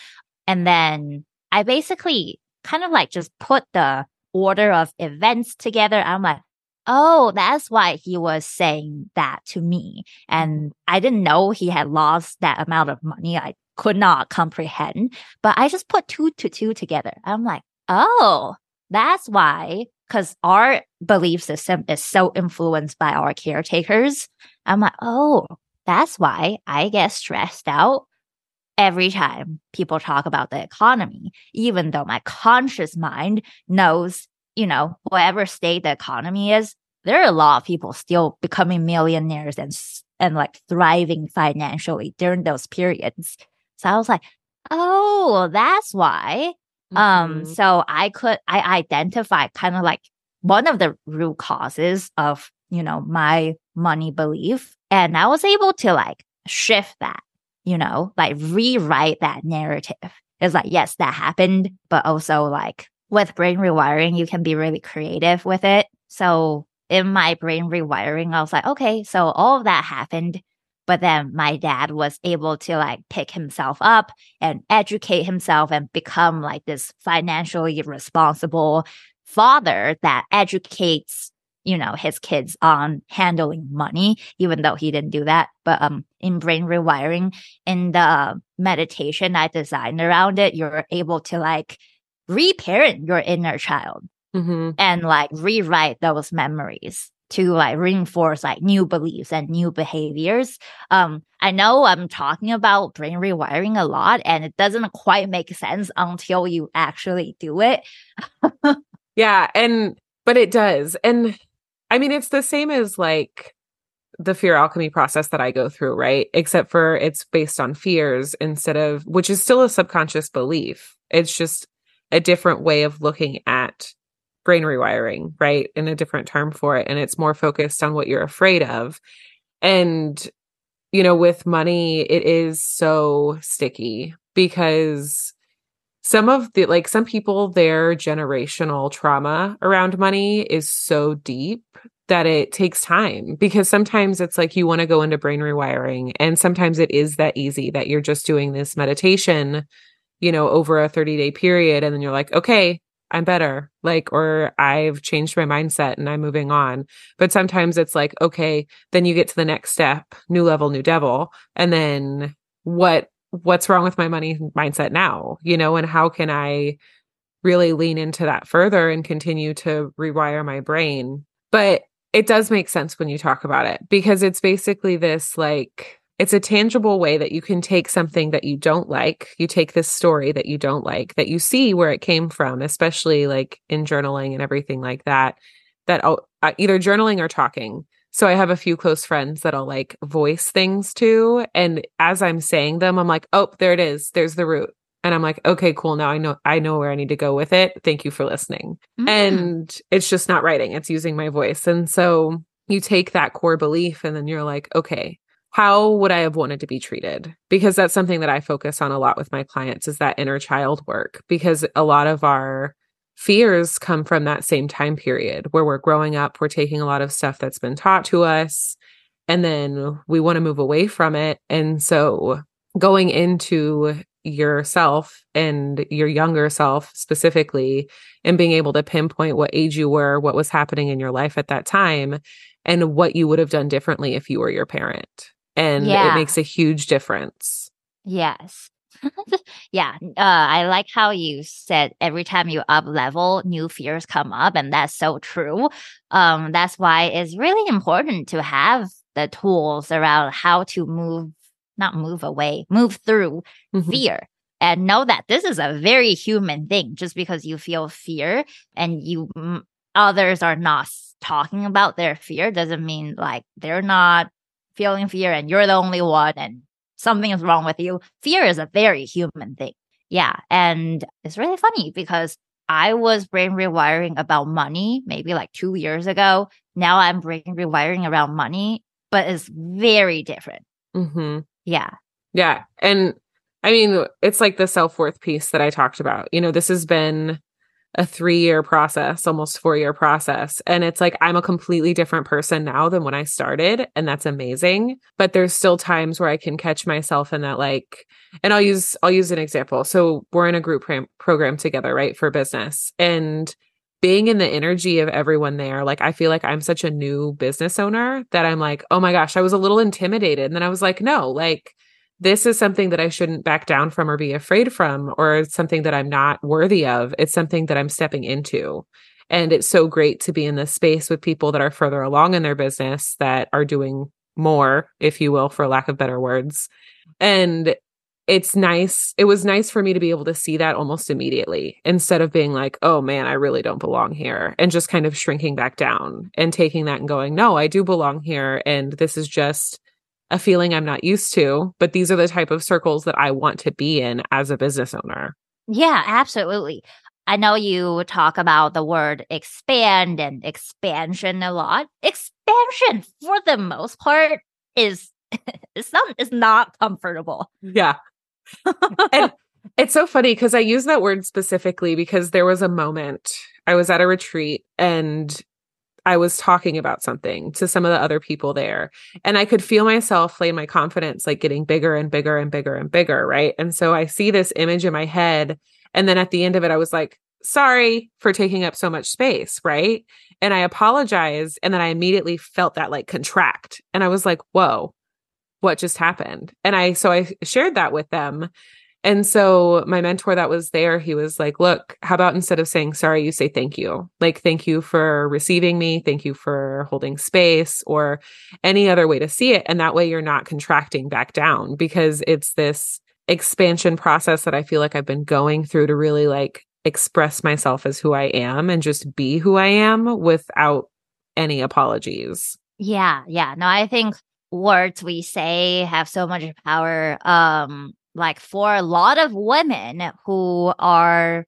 and then I basically kind of like just put the order of events together. I'm like, oh, that's why he was saying that to me. And I didn't know he had lost that amount of money. I could not comprehend, but I just put two to two together. I'm like, oh, that's why. Cause our belief system is so influenced by our caretakers. I'm like, oh, that's why I get stressed out every time people talk about the economy, even though my conscious mind knows, you know, whatever state the economy is, there are a lot of people still becoming millionaires and, and like thriving financially during those periods. So I was like, oh, that's why. Um, Mhm. so I could I identify kind of like one of the root causes of, you know, my money belief. And I was able to like shift that, you know, like rewrite that narrative. It's like, yes, that happened, but also like with brain rewiring, you can be really creative with it. So in my brain rewiring, I was like, okay, so all of that happened. But then my dad was able to like pick himself up and educate himself and become like this financially responsible father that educates you know his kids on handling money even though he didn't do that but um in brain rewiring in the meditation i designed around it you're able to like reparent your inner child Mhm. and like rewrite those memories to like reinforce like new beliefs and new behaviors. Um, I know I'm talking about brain rewiring a lot and it doesn't quite make sense until you actually do it. Yeah, and but it does. And I mean it's the same as like the fear alchemy process that I go through, right? Except for it's based on fears instead of which is still a subconscious belief. It's just a different way of looking at brain rewiring, right? In a different term for it and it's more focused on what you're afraid of. And you know, with money it is so sticky because some of the like some people their generational trauma around money is so deep that it takes time because sometimes it's like you want to go into brain rewiring and sometimes it is that easy that you're just doing this meditation you know over a 30 day period and then you're like okay i'm better like or i've changed my mindset and i'm moving on. But sometimes it's like okay then you get to the next step new level new devil and then what what's wrong with my money mindset now you know and how can i really lean into that further and continue to rewire my brain. But it does make sense when you talk about it because it's basically this like it's a tangible way that you can take something that you don't like you take this story that you don't like that you see where it came from especially like in journaling and everything like that that I'll, uh, either journaling or talking so I have a few close friends that I'll like voice things to. And as I'm saying them, I'm like, oh, there it is. There's the root. And I'm like, okay, cool. Now I know I know where I need to go with it. Thank you for listening. Mm. And it's just not writing, it's using my voice. And so you take that core belief and then you're like, okay, how would I have wanted to be treated? Because that's something that I focus on a lot with my clients is that inner child work because a lot of our fears come from that same time period where we're growing up, we're taking a lot of stuff that's been taught to us, and then we want to move away from it. And so going into yourself and your younger self specifically and being able to pinpoint what age you were, what was happening in your life at that time, and what you would have done differently if you were your parent. And Yeah. it makes a huge difference. Yes. yeah. Uh, I like how you said every time you up level, new fears come up, and that's so true. Um, that's why it's really important to have the tools around how to move, not move away, move through Mhm. fear and know that this is a very human thing. Just because you feel fear and you others are not talking about their fear doesn't mean like they're not feeling fear and you're the only one and something is wrong with you. Fear is a very human thing. Yeah. And it's really funny because I was brain rewiring about money maybe like two years ago. Now I'm brain rewiring around money, but it's very different. Mhm. Yeah. Yeah. And I mean, it's like the self worth piece that I talked about. You know, this has been a three year process, almost four year process. And it's like I'm a completely different person now than when I started. And that's amazing. But there's still times where I can catch myself in that, like, and I'll use, I'll use an example. So we're in a group pram- program together, right, for business. And being in the energy of everyone there, like I feel like I'm such a new business owner that I'm like, oh my gosh, I was a little intimidated. And then I was like, no, like, this is something that I shouldn't back down from or be afraid from, or something that I'm not worthy of. It's something that I'm stepping into. And it's so great to be in this space with people that are further along in their business that are doing more, if you will, for lack of better words. And it's nice. It was nice for me to be able to see that almost immediately instead of being like, oh man, I really don't belong here and just kind of shrinking back down and taking that and going, no, I do belong here. And this is just a feeling I'm not used to, but these are the type of circles that I want to be in as a business owner. Yeah, absolutely. I know you talk about the word expand and expansion a lot. Expansion, for the most part, is it's not it's not comfortable. Yeah. and it's so funny because I use that word specifically because there was a moment I was at a retreat and I was talking about something to some of the other people there. And I could feel myself, like my confidence, like getting bigger and bigger and bigger and bigger. Right. And so I see this image in my head. And then at the end of it, I was like, sorry for taking up so much space. Right. And I apologized. And then I immediately felt that like contract. And I was like, whoa, what just happened? And I, so I shared that with them. And so my mentor that was there, he was like, look, how about instead of saying sorry, you say thank you? Like, thank you for receiving me. Thank you for holding space or any other way to see it. And that way you're not contracting back down because it's this expansion process that I feel like I've been going through to really like express myself as who I am and just be who I am without any apologies. Yeah. Yeah. No, I think words we say have so much power. Um, like for a lot of women who are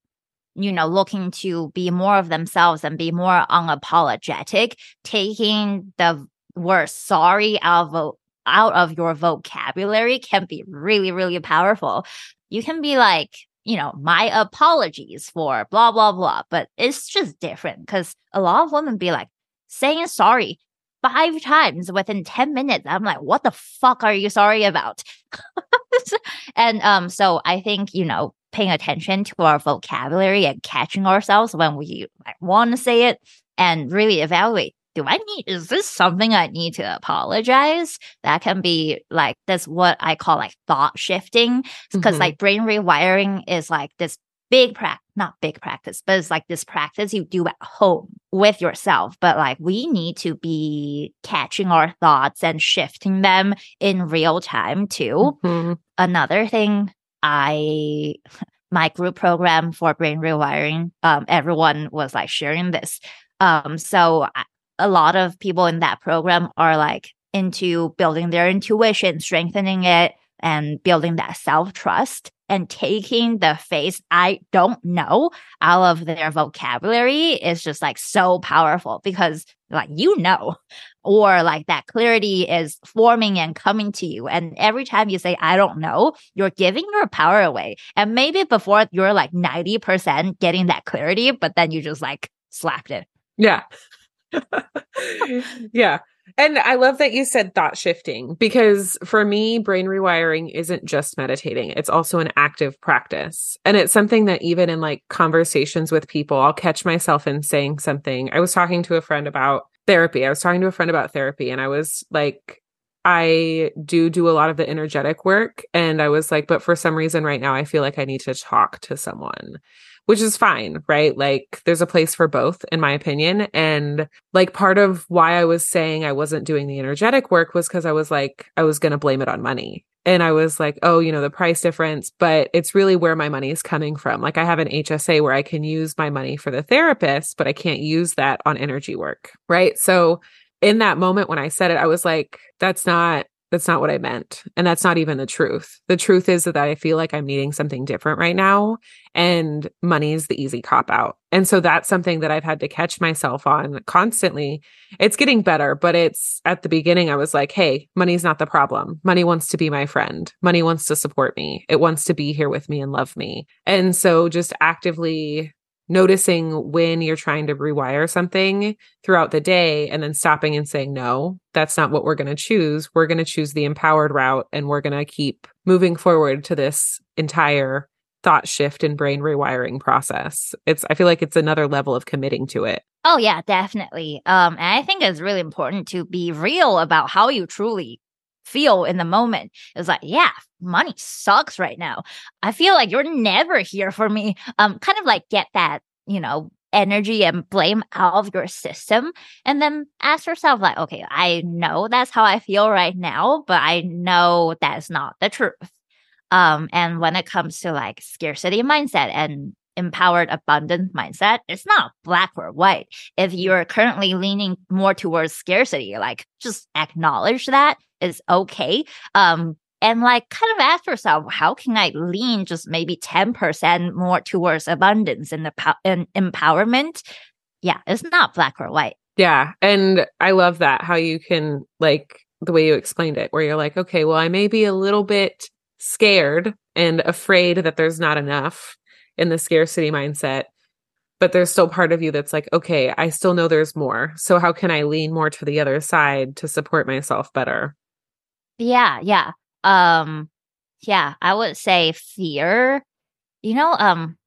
you know looking to be more of themselves and be more unapologetic taking the word sorry out of out of your vocabulary can be really really powerful you can be like you know my apologies for blah blah blah but it's just different because a lot of women be like saying sorry five times within 10 minutes. I'm like, what the fuck are you sorry about? and um, so I think, you know, paying attention to our vocabulary and catching ourselves when we like, want to say it and really evaluate do I need, is this something I need to apologize? That can be like, that's what I call like thought shifting. Because mm-hmm. like brain rewiring is like this big practice, not big practice, but it's like this practice you do at home with yourself. But like we need to be catching our thoughts and shifting them in real time too. Mm-hmm. Another thing I, my group program for brain rewiring, um, everyone was like sharing this. Um, so I, a lot of people in that program are like into building their intuition, strengthening it, and building that self trust and taking the face I don't know out of their vocabulary is just like so powerful because like you know or like that clarity is forming and coming to you. And every time you say I don't know you're giving your power away. And maybe before you're like 90% getting that clarity but then you just like slapped it. Yeah. Yeah and I love that you said thought shifting because for me, brain rewiring isn't just meditating, it's also an active practice. And it's something that even in like conversations with people, I'll catch myself in saying something. I was talking to a friend about therapy. I was talking to a friend about therapy, and I was like, I do do a lot of the energetic work. And I was like, but for some reason right now, I feel like I need to talk to someone which is fine, right? Like there's a place for both, in my opinion. And like part of why I was saying I wasn't doing the energetic work was because I was like, I was going to blame it on money. And I was like, oh, you know, the price difference, but it's really where my money is coming from. Like I have an HSA where I can use my money for the therapist, but I can't use that on energy work. Right. So in that moment when I said it, I was like, that's not that's not what I meant. And that's not even the truth. The truth is that I feel like I'm needing something different right now. And money is the easy cop out. And so that's something that I've had to catch myself on constantly. It's getting better, but it's at the beginning, I was like, hey, money's not the problem. Money wants to be my friend. Money wants to support me. It wants to be here with me and love me. And so just actively noticing when you're trying to rewire something throughout the day and then stopping and saying, no, that's not what we're going to choose. We're going to choose the empowered route and we're going to keep moving forward to this entire thought shift and brain rewiring process. It's, I feel like it's another level of committing to it. Oh, yeah, definitely. Um, and I think it's really important to be real about how you truly feel in the moment. It's like, yeah, money sucks right now. I feel like you're never here for me. Um, kind of like get that, you know, energy and blame out of your system and then ask yourself like okay i know that's how i feel right now but i know that's not the truth um and when it comes to like scarcity mindset and empowered abundance mindset, it's not black or white. If you're currently leaning more towards scarcity, like just acknowledge that is okay. Um, and like kind of ask yourself, how can I lean just maybe 10% more towards abundance and, the, and empowerment? Yeah, it's not black or white. Yeah. And I love that how you can like the way you explained it, where you're like, okay, well, I may be a little bit scared and afraid that there's not enough in the scarcity mindset but there's still part of you that's like okay i still know there's more. So how can i lean more to the other side to support myself better? Yeah yeah. Um yeah i would say fear you know um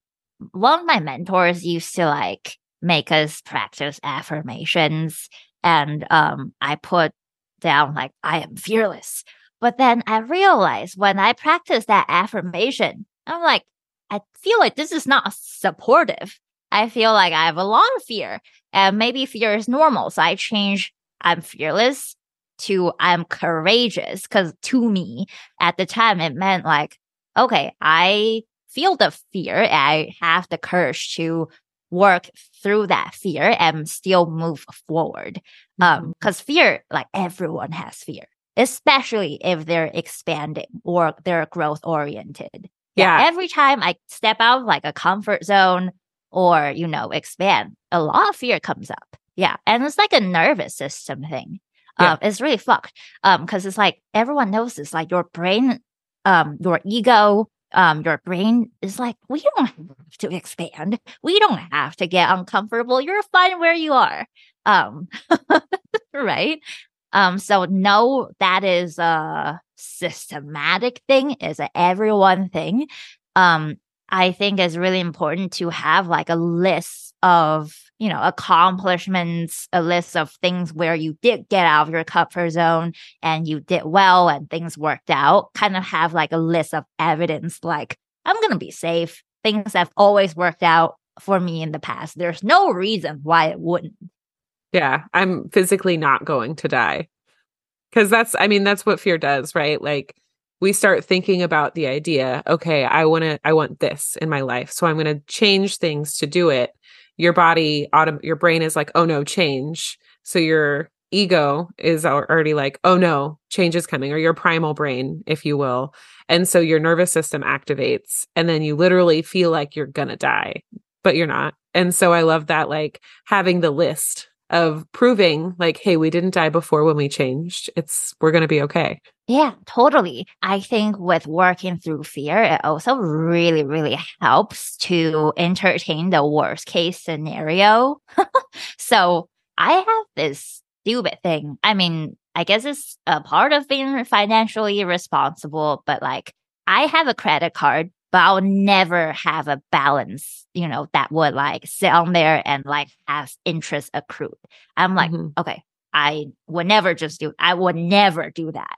one of my mentors used to like make us practice affirmations and um i put down like i am fearless. But then i realized when i practice that affirmation i'm like I feel like this is not supportive. I feel like I have a lot of fear and maybe fear is normal. So I change I'm fearless to I'm courageous because to me at the time it meant like, okay, I feel the fear. I have the courage to work through that fear and still move forward. Um, because mm-hmm. fear, like everyone has fear, especially if they're expanding or they're growth oriented. Yeah. yeah. Every time I step out of like a comfort zone or, you know, expand, a lot of fear comes up. Yeah. And it's like a nervous system thing. Yeah. Um, it's really fucked. Um, cause it's like everyone knows this, like your brain, um, your ego, um, your brain is like, we don't have to expand. We don't have to get uncomfortable. You're fine where you are. Um, right. Um, so no, that is a systematic thing, is a everyone thing. Um, I think is really important to have like a list of, you know, accomplishments, a list of things where you did get out of your comfort zone and you did well and things worked out. Kind of have like a list of evidence like, I'm going to be safe. Things have always worked out for me in the past. There's no reason why it wouldn't. Yeah, I'm physically not going to die. Cuz that's I mean that's what fear does, right? Like we start thinking about the idea, okay, I want to I want this in my life. So I'm going to change things to do it. Your body autom- your brain is like, "Oh no, change." So your ego is already like, "Oh no, change is coming," or your primal brain, if you will. And so your nervous system activates and then you literally feel like you're going to die, but you're not. And so I love that like having the list of proving like hey we didn't die before when we changed. It's we're going to be okay. Yeah totally. I think with working through fear it also really really helps to entertain the worst case scenario. So i have this stupid thing. I mean i guess it's a part of being financially responsible but like i have a credit card but I'll never have a balance, you know, that would like sit on there and like have interest accrued. I'm like, mm-hmm. okay, I would never just do, I would never do that.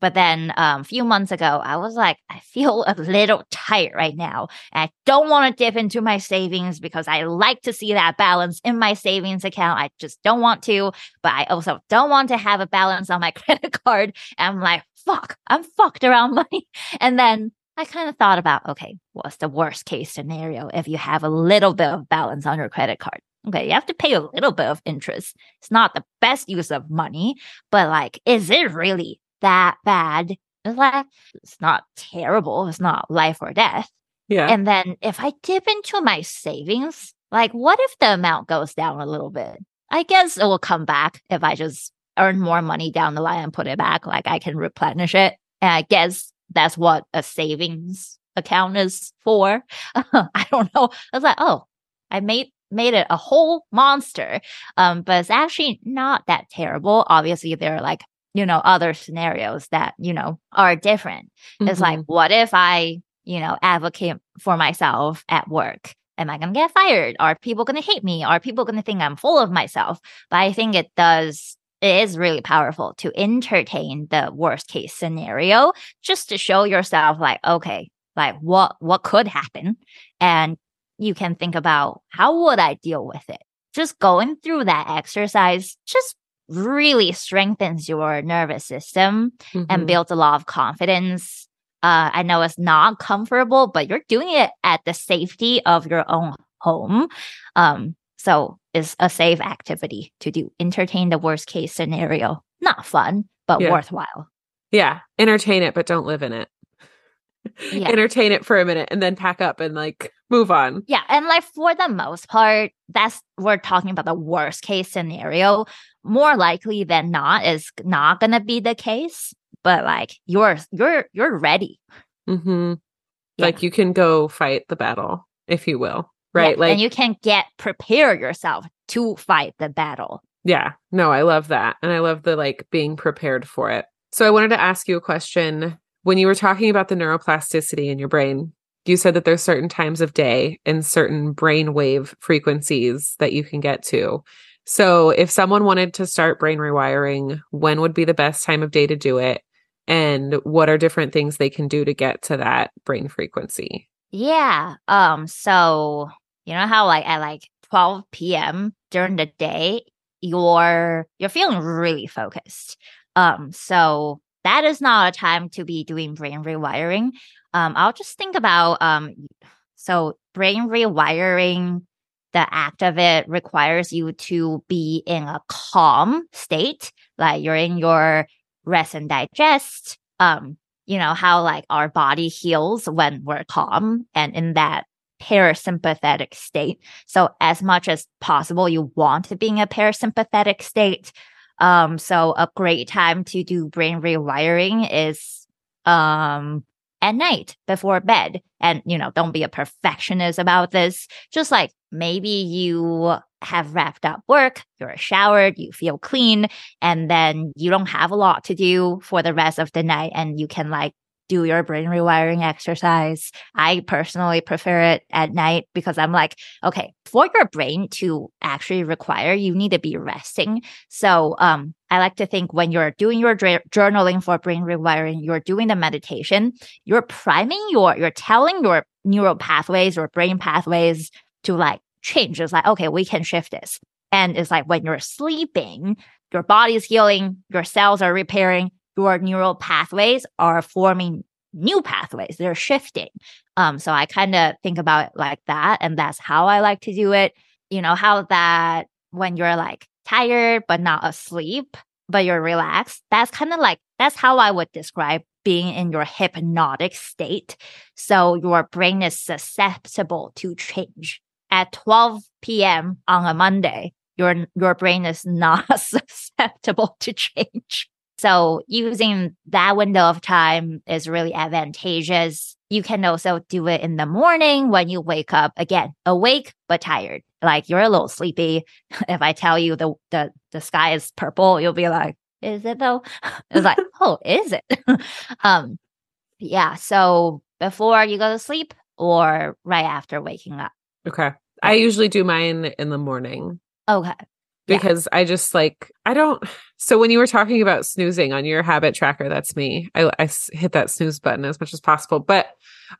But then um, a few months ago, I was like, I feel a little tight right now. I don't want to dip into my savings because I like to see that balance in my savings account. I just don't want to, but I also don't want to have a balance on my credit card. And I'm like, fuck, I'm fucked around money. And then I kind of thought about, okay, what's the worst case scenario if you have a little bit of balance on your credit card? Okay, you have to pay a little bit of interest. It's not the best use of money, but like, is it really that bad? It's like, it's not terrible. It's not life or death. Yeah. And then if I dip into my savings, like, what if the amount goes down a little bit? I guess it will come back if I just earn more money down the line and put it back. Like, I can replenish it. And I guess that's what a savings account is for. I don't know. I was like, oh, I made made it a whole monster. Um, but it's actually not that terrible. Obviously, there are like, you know, other scenarios that, you know, are different. Mm-hmm. It's like, mm-hmm. what if I, you know, advocate for myself at work? Am I going to get fired? Are people going to hate me? Are people going to think I'm full of myself? But I think it does it is really powerful to entertain the worst case scenario just to show yourself like okay like what what could happen and you can think about how would i deal with it just going through that exercise just really strengthens your nervous system mm-hmm. and builds a lot of confidence uh, I know it's not comfortable, but you're doing it at the safety of your own home. Um, so it's a safe activity to do. Entertain the worst case scenario. Not fun, but Yeah. worthwhile. Yeah. Entertain it, but don't live in it. Yeah. Entertain it for a minute and then pack up and like move on. Yeah, and like for the most part, that's we're talking about the worst case scenario. More likely than not is not gonna be the case, but like you're you're you're ready. hmm Yeah. Like you can go fight the battle, if you will. Yeah, Right. like, and you can get prepare yourself to fight the battle. yeah. No, I love that. And I love the like being prepared for it. So I wanted to ask you a question. When you were talking about the neuroplasticity in your brain, you said that there's certain times of day and certain brain wave frequencies that you can get to. So if someone wanted to start brain rewiring, when would be the best time of day to do it? And what are different things they can do to get to that brain frequency? Yeah. Um, so you know how like at like 12 p.m. during the day, you're you're feeling really focused. Um, so that is not a time to be doing brain rewiring. Um, I'll just think about um so brain rewiring, the act of it requires you to be in a calm state, like you're in your rest and digest. Um, you know how like our body heals when we're calm and in that parasympathetic state. So as much as possible, you want to be in a parasympathetic state. Um, so a great time to do brain rewiring is um at night before bed. And you know, don't be a perfectionist about this. Just like maybe you have wrapped up work, you're showered, you feel clean, and then you don't have a lot to do for the rest of the night and you can like do your brain rewiring exercise. I personally prefer it at night because I'm like, okay, for your brain to actually rewire, you need to be resting. So, um, I like to think when you're doing your journaling for brain rewiring, you're doing the meditation, you're priming your, you're telling your neural pathways or brain pathways to like change. It's like, okay, we can shift this. And it's like when you're sleeping, your body's healing, your cells are repairing, your neural pathways are forming new pathways. They're shifting. Um, so I kind of think about it like that. And that's how I like to do it. You know, how that when you're like tired, but not asleep, but you're relaxed, that's kind of like, that's how I would describe being in your hypnotic state. So your brain is susceptible to change. At 12 p.m. on a Monday, your, your brain is not susceptible to change. So using that window of time is really advantageous. You can also do it in the morning when you wake up again, awake but tired. Like you're a little sleepy. If I tell you the the, the sky is purple, you'll be like, is it though? It's like, oh, is it? um yeah. So before you go to sleep or right after waking up. Okay. I usually do mine in the morning Okay. Yeah. because I just like, I don't. So when you were talking about snoozing on your habit tracker, that's me. I hit that snooze button as much as possible, but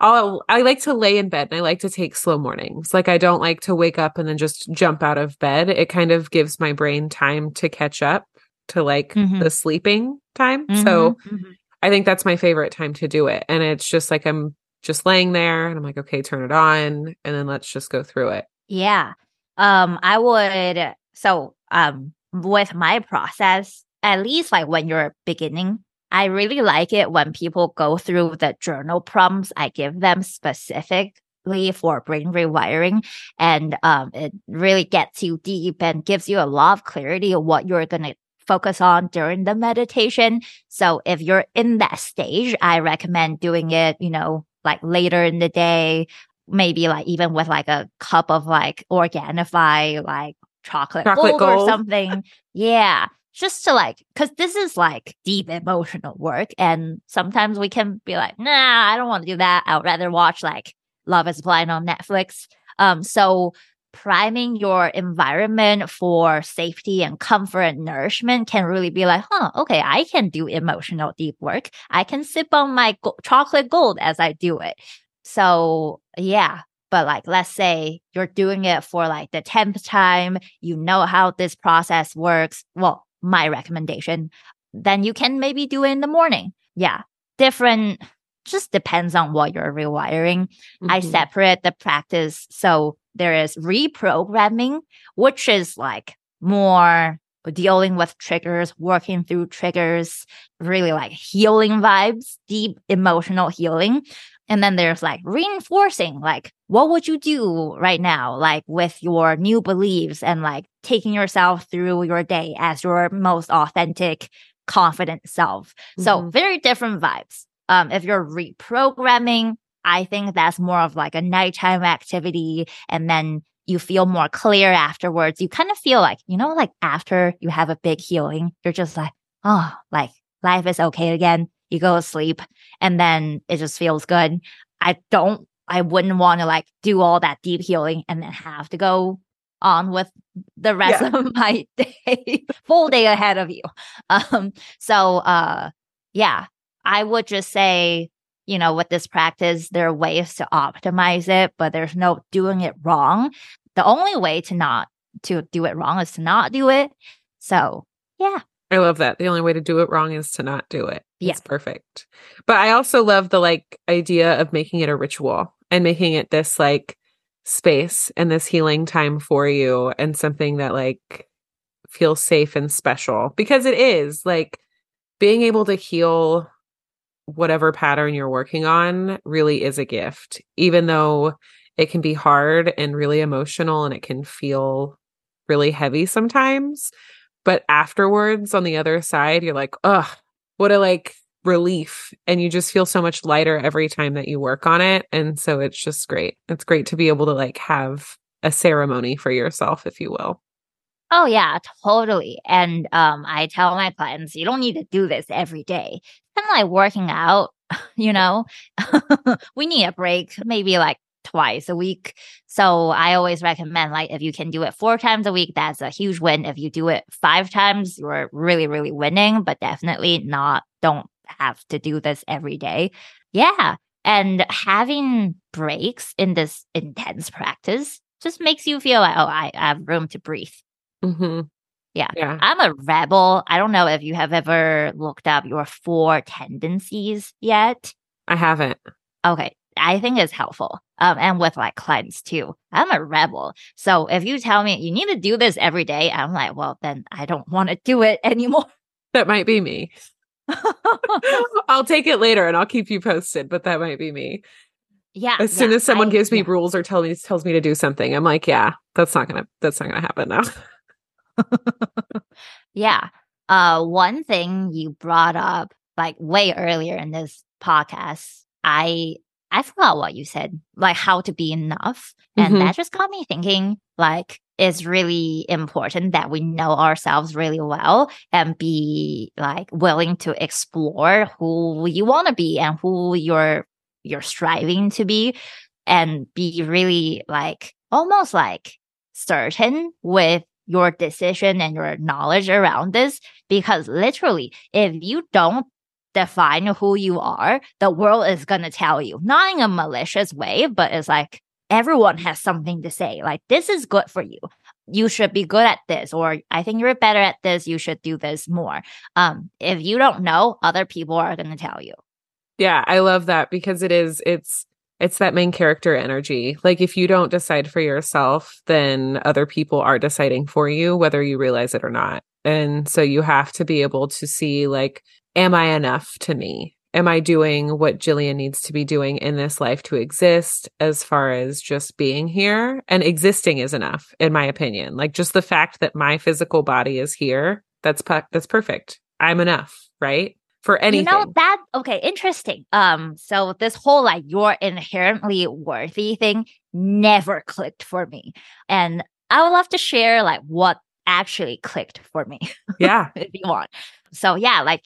I'll, I like to lay in bed and I like to take slow mornings. Like I don't like to wake up and then just jump out of bed. It kind of gives my brain time to catch up to like Mhm. the sleeping time. So Mhm, mhm. I think that's my favorite time to do it. And it's just like I'm just laying there and I'm like, okay, turn it on. And then let's just go through it. Yeah. Um, I would so um with my process, at least like when you're beginning, I really like it when people go through the journal prompts I give them specifically for brain rewiring. And um it really gets you deep and gives you a lot of clarity of what you're gonna focus on during the meditation. So if you're in that stage, I recommend doing it, you know, like later in the day, maybe like even with like a cup of like Organifi, like chocolate, Chocolate gold, or something. yeah. Just to like, cause this is like deep emotional work. And sometimes we can be like, nah, I don't want to do that. I'd rather watch like Love is Blind on Netflix. Um, so priming your environment for safety and comfort and nourishment can really be like, huh, okay, I can do emotional deep work. I can sip on my go- chocolate gold as I do it. So yeah, but like let's say you're doing it for like the 10th time, you know how this process works. Well, my recommendation, then you can maybe do it in the morning. Yeah. Different just depends on what you're rewiring. Mm-hmm. I separate the practice. So there is reprogramming, which is like more dealing with triggers, working through triggers, really like healing vibes, deep emotional healing. And then there's like reinforcing, like, what would you do right now? Like with your new beliefs and like taking yourself through your day as your most authentic, confident self. Mm-hmm. So very different vibes. Um, if you're reprogramming, I think that's more of like a nighttime activity. And then you feel more clear afterwards. You kind of feel like, you know, like after you have a big healing, you're just like, oh, like life is okay again. You go to sleep and then it just feels good. I don't, I wouldn't want to like do all that deep healing and then have to go on with the rest yeah. of my day, full day ahead of you. Um, so, uh, yeah, I would just say, you know, with this practice, there are ways to optimize it, but there's no doing it wrong. The only way to not to do it wrong is to not do it. So, yeah. I love that. The only way to do it wrong is to not do it. Yeah. It's perfect. But I also love the like idea of making it a ritual and making it this like space and this healing time for you and something that like feels safe and special because it is like being able to heal whatever pattern you're working on really is a gift, even though it can be hard and really emotional and it can feel really heavy sometimes. But afterwards, on the other side, you're like, oh, what a like relief. And you just feel so much lighter every time that you work on it. And so it's just great. It's great to be able to like have a ceremony for yourself, if you will. Oh yeah, totally. And um, I tell my clients, you don't need to do this every day. Kind of like working out, you know. we need a break, maybe like twice a week. So I always recommend like if you can do it four times a week, that's a huge win. If you do it five times, you're really, really winning, but definitely not don't have to do this every day. Yeah. And having breaks in this intense practice just makes you feel like, oh, I have room to breathe. Mm-hmm. Yeah. yeah. I'm a rebel. I don't know if you have ever looked up your four tendencies yet. I haven't. Okay. I think is helpful. Um, and with like clients too. I'm a rebel. So if you tell me you need to do this every day, I'm like, well, then I don't want to do it anymore. That might be me. I'll take it later and I'll keep you posted, but that might be me. Yeah. As soon as someone I, gives me yeah. rules or tells me tells me to do something, I'm like, yeah, that's not gonna that's not gonna happen now. yeah. Uh, one thing you brought up like way earlier in this podcast, I I forgot what you said, like how to be enough. And mm-hmm. that just got me thinking like it's really important that we know ourselves really well and be like willing to explore who you want to be and who you're you're striving to be and be really like almost like certain with your decision and your knowledge around this because literally if you don't define who you are the world is going to tell you. Not in a malicious way but it's like everyone has something to say. Like this is good for you. You should be good at this or i think you're better at this. You should do this more. Um if you don't know other people are going to tell you. Yeah i love that because it is it's it's that main character energy. Like if you don't decide for yourself, then other people are deciding for you, whether you realize it or not. And so you have to be able to see like, am I enough to me? Am I doing what Jillian needs to be doing in this life to exist as far as just being here? And existing is enough, in my opinion. Like just the fact that my physical body is here, that's that's perfect. I'm enough, right? for anything. You know that okay, interesting. Um, so this whole like you're inherently worthy thing never clicked for me. And I would love to share like what actually clicked for me. Yeah. if you want. So yeah, like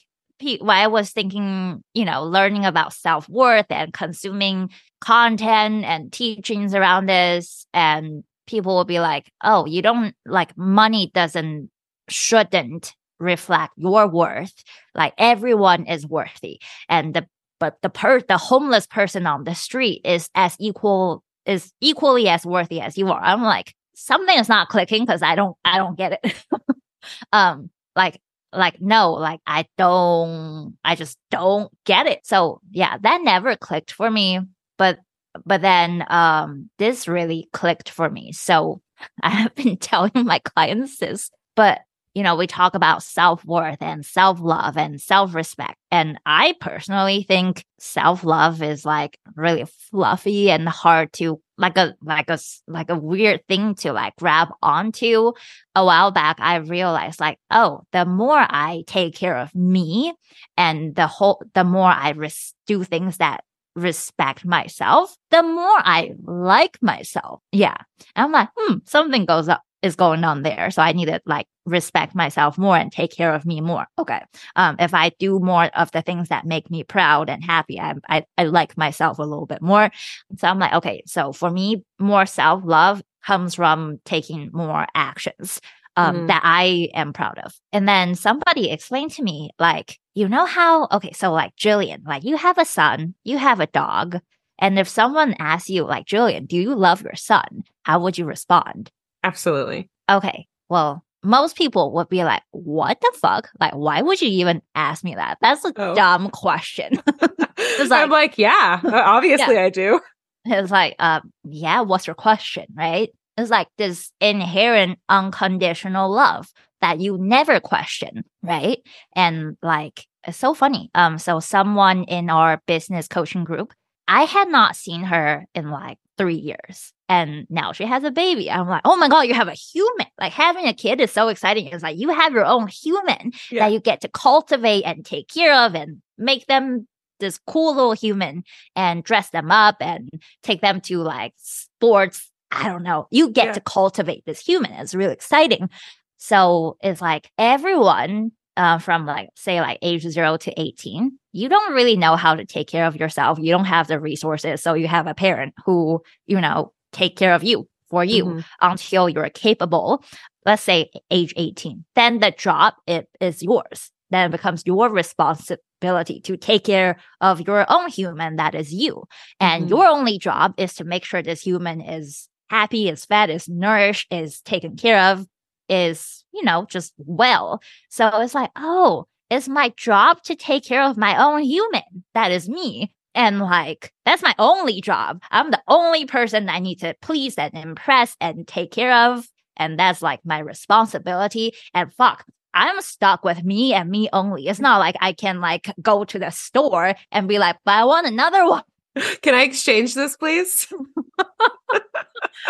when I was thinking, you know, learning about self worth and consuming content and teachings around this, and people will be like, oh, you don't like money doesn't, shouldn't reflect your worth. Like everyone is worthy. And the but the per the homeless person on the street is as equal is equally as worthy as you are. I'm like, something is not clicking because I don't I don't get it. um like like no like i don't i just don't get it so yeah that never clicked for me but but then um this really clicked for me so i have been telling my clients this but you know we talk about self-worth and self-love and self-respect and i personally think self-love is like really fluffy and hard to like a like a like a weird thing to like grab onto a while back i realized like oh the more i take care of me and the whole the more i res- do things that respect myself the more i like myself. Yeah. And i'm like hmm something goes up is going on there. So I need to like respect myself more and take care of me more. Okay. Um, if I do more of the things that make me proud and happy, I, I, I like myself a little bit more. So I'm like, okay. So for me, more self love comes from taking more actions. Um, mm. that I am proud of. And then somebody explained to me, like, you know how, okay, so like Jillian, like you have a son, you have a dog. And if someone asks you, like, Jillian, do you love your son? How would you respond? Absolutely. Okay. Well, most people would be like, what the fuck? Like, why would you even ask me that? That's a oh. dumb question. like, I'm like, yeah, obviously yeah. I do. It's like, uh, yeah, what's your question? Right. It's like this inherent unconditional love that you never question. Right. And like, it's so funny. Um, so someone in our business coaching group, I had not seen her in like three years and now she has a baby. I'm like, oh my God, you have a human. Like having a kid is so exciting. It's like you have your own human yeah. that you get to cultivate and take care of and make them this cool little human and dress them up and take them to like sports. I don't know. You get yeah. to cultivate this human. It's really exciting. So it's like everyone uh, from like say like age zero to 18 you don't really know how to take care of yourself you don't have the resources so you have a parent who you know take care of you for you mm-hmm. until you're capable let's say age 18 then the job it is yours then it becomes your responsibility to take care of your own human that is you and mm-hmm. your only job is to make sure this human is happy is fed is nourished is taken care of is, you know, just well. So it's like, oh, it's my job to take care of my own human. That is me. And like, that's my only job. I'm the only person I need to please and impress and take care of. And that's like my responsibility. And fuck, I'm stuck with me and me only. It's not like I can like go to the store and be like, but I want another one. Can I exchange this, please?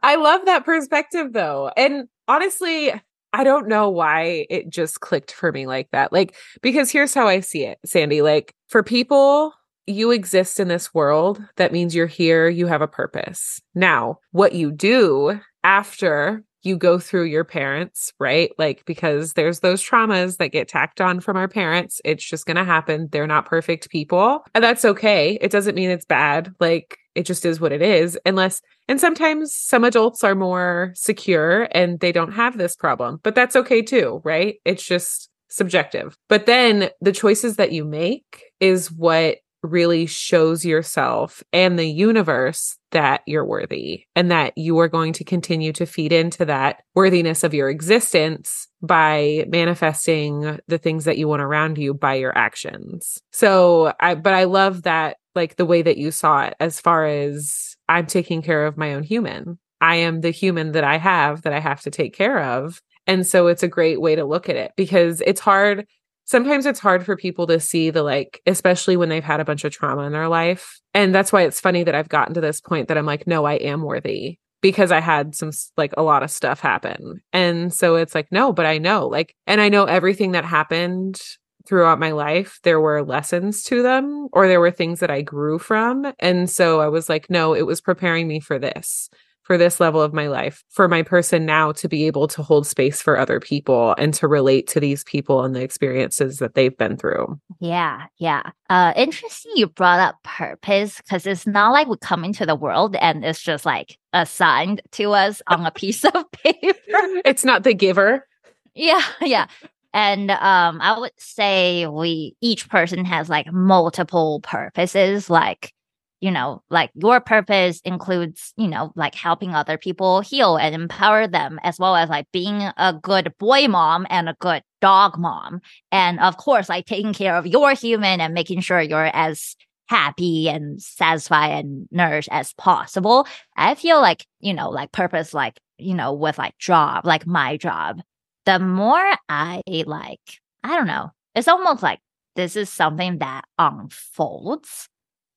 I love that perspective though. And honestly, I don't know why it just clicked for me like that. Like, because here's how I see it, Sandy. Like, for people, you exist in this world. That means you're here, you have a purpose. Now, what you do after you go through your parents, right? Like, because there's those traumas that get tacked on from our parents. It's just going to happen. They're not perfect people. And that's okay. It doesn't mean it's bad. Like, it just is what it is. Unless, and sometimes some adults are more secure and they don't have this problem, but that's okay too, right? It's just subjective. But then the choices that you make is what really shows yourself and the universe that you're worthy and that you are going to continue to feed into that worthiness of your existence by manifesting the things that you want around you by your actions. So I but I love that like the way that you saw it as far as I'm taking care of my own human. I am the human that I have that I have to take care of. And so it's a great way to look at it because it's hard sometimes it's hard for people to see the like, especially when they've had a bunch of trauma in their life. And that's why it's funny that I've gotten to this point that I'm like, no, I am worthy because I had some like a lot of stuff happen. And so it's like, no, but I know, like, and I know everything that happened throughout my life, there were lessons to them or there were things that I grew from. And so I was like, no, it was preparing me for this for this level of my life, for my person now to be able to hold space for other people and to relate to these people and the experiences that they've been through. Yeah, yeah. Uh interesting you brought up purpose because it's not like we come into the world and it's just like assigned to us on a piece of paper. It's not the giver. Yeah, yeah. And um I would say we each person has like multiple purposes like you know, like your purpose includes, you know, like helping other people heal and empower them, as well as like being a good boy mom and a good dog mom. And of course, like taking care of your human and making sure you're as happy and satisfied and nourished as possible. I feel like, you know, like purpose, like, you know, with like job, like my job, the more I like, I don't know, it's almost like this is something that unfolds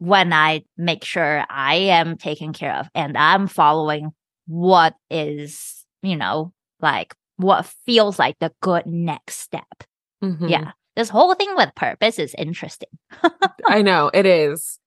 when I make sure I am taken care of and I'm following what is, you know, like what feels like the good next step. Mm-hmm. Yeah. This whole thing with purpose is interesting. I know it is.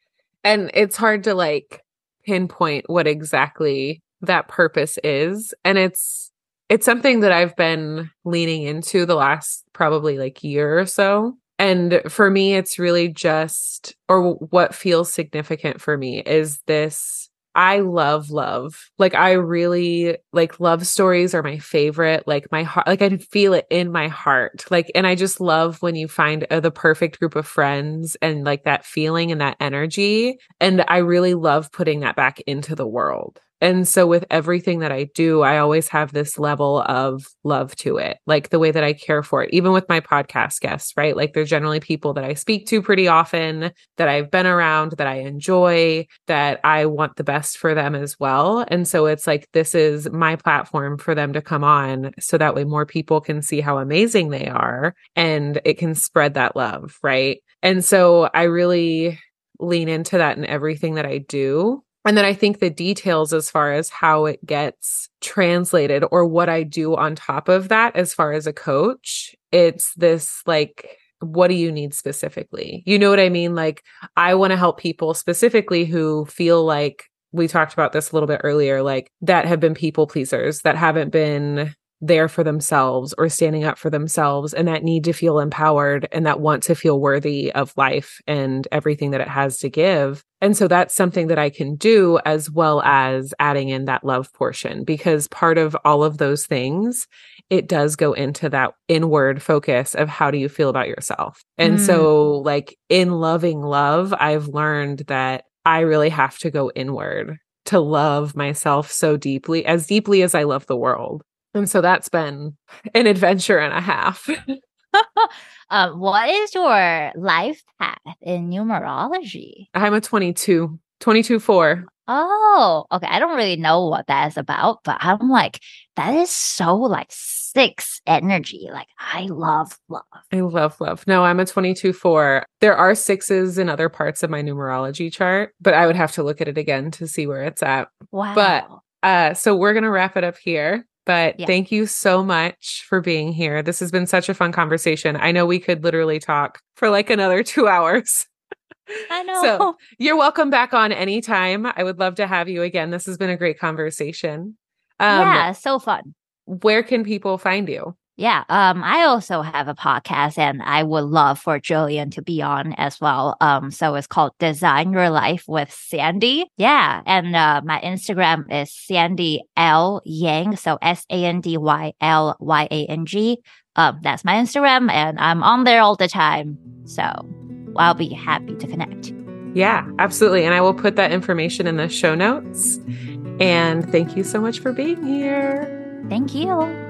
And it's hard to like pinpoint what exactly that purpose is. And it's, it's something that I've been leaning into the last probably like year or so and for me, it's really just, or what feels significant for me is this I love love. Like I really like love stories are my favorite. Like my heart, like I feel it in my heart. Like, and I just love when you find uh, the perfect group of friends and like that feeling and that energy. And I really love putting that back into the world. And so with everything that I do, I always have this level of love to it, like the way that I care for it, even with my podcast guests, right? Like they're generally people that I speak to pretty often, that I've been around, that I enjoy, that I want the best for them as well. And so it's like, this is my platform for them to come on so that way more people can see how amazing they are and it can spread that love, right? And so I really lean into that in everything that I do and then I think the details as far as how it gets translated or what I do on top of that, as far as a coach, it's this like, what do you need specifically? You know what I mean? Like, I want to help people specifically who feel like we talked about this a little bit earlier, like that have been people pleasers, that haven't been there for themselves or standing up for themselves and that need to feel empowered and that want to feel worthy of life and everything that it has to give. And so that's something that I can do as well as adding in that love portion because part of all of those things, it does go into that inward focus of how do you feel about yourself. And mm. so, like in loving love, I've learned that I really have to go inward to love myself so deeply, as deeply as I love the world. And so that's been an adventure and a half. um, what is your life path in numerology? I'm a 22, 22 4. Oh, okay. I don't really know what that is about, but I'm like, that is so like six energy. Like, I love love. I love love. No, I'm a 22 4. There are sixes in other parts of my numerology chart, but I would have to look at it again to see where it's at. Wow. But uh, so we're going to wrap it up here. But yeah. thank you so much for being here. This has been such a fun conversation. I know we could literally talk for like another two hours. I know. So you're welcome back on anytime. I would love to have you again. This has been a great conversation. Um, yeah, so fun. Where can people find you? Yeah, um, I also have a podcast, and I would love for Jillian to be on as well. Um, so it's called Design Your Life with Sandy. Yeah, and uh, my Instagram is Sandy L Yang, so S A N D Y L Y A N G. Um, that's my Instagram, and I'm on there all the time. So I'll be happy to connect. Yeah, absolutely, and I will put that information in the show notes. And thank you so much for being here. Thank you.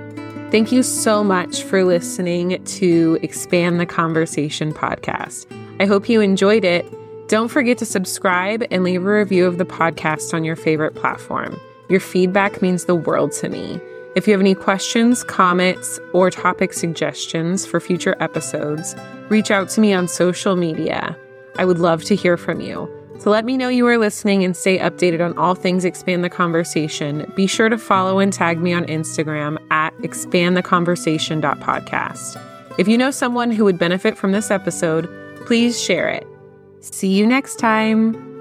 Thank you so much for listening to Expand the Conversation podcast. I hope you enjoyed it. Don't forget to subscribe and leave a review of the podcast on your favorite platform. Your feedback means the world to me. If you have any questions, comments, or topic suggestions for future episodes, reach out to me on social media. I would love to hear from you. To let me know you are listening and stay updated on all things Expand the Conversation, be sure to follow and tag me on Instagram at expandtheconversation.podcast. If you know someone who would benefit from this episode, please share it. See you next time.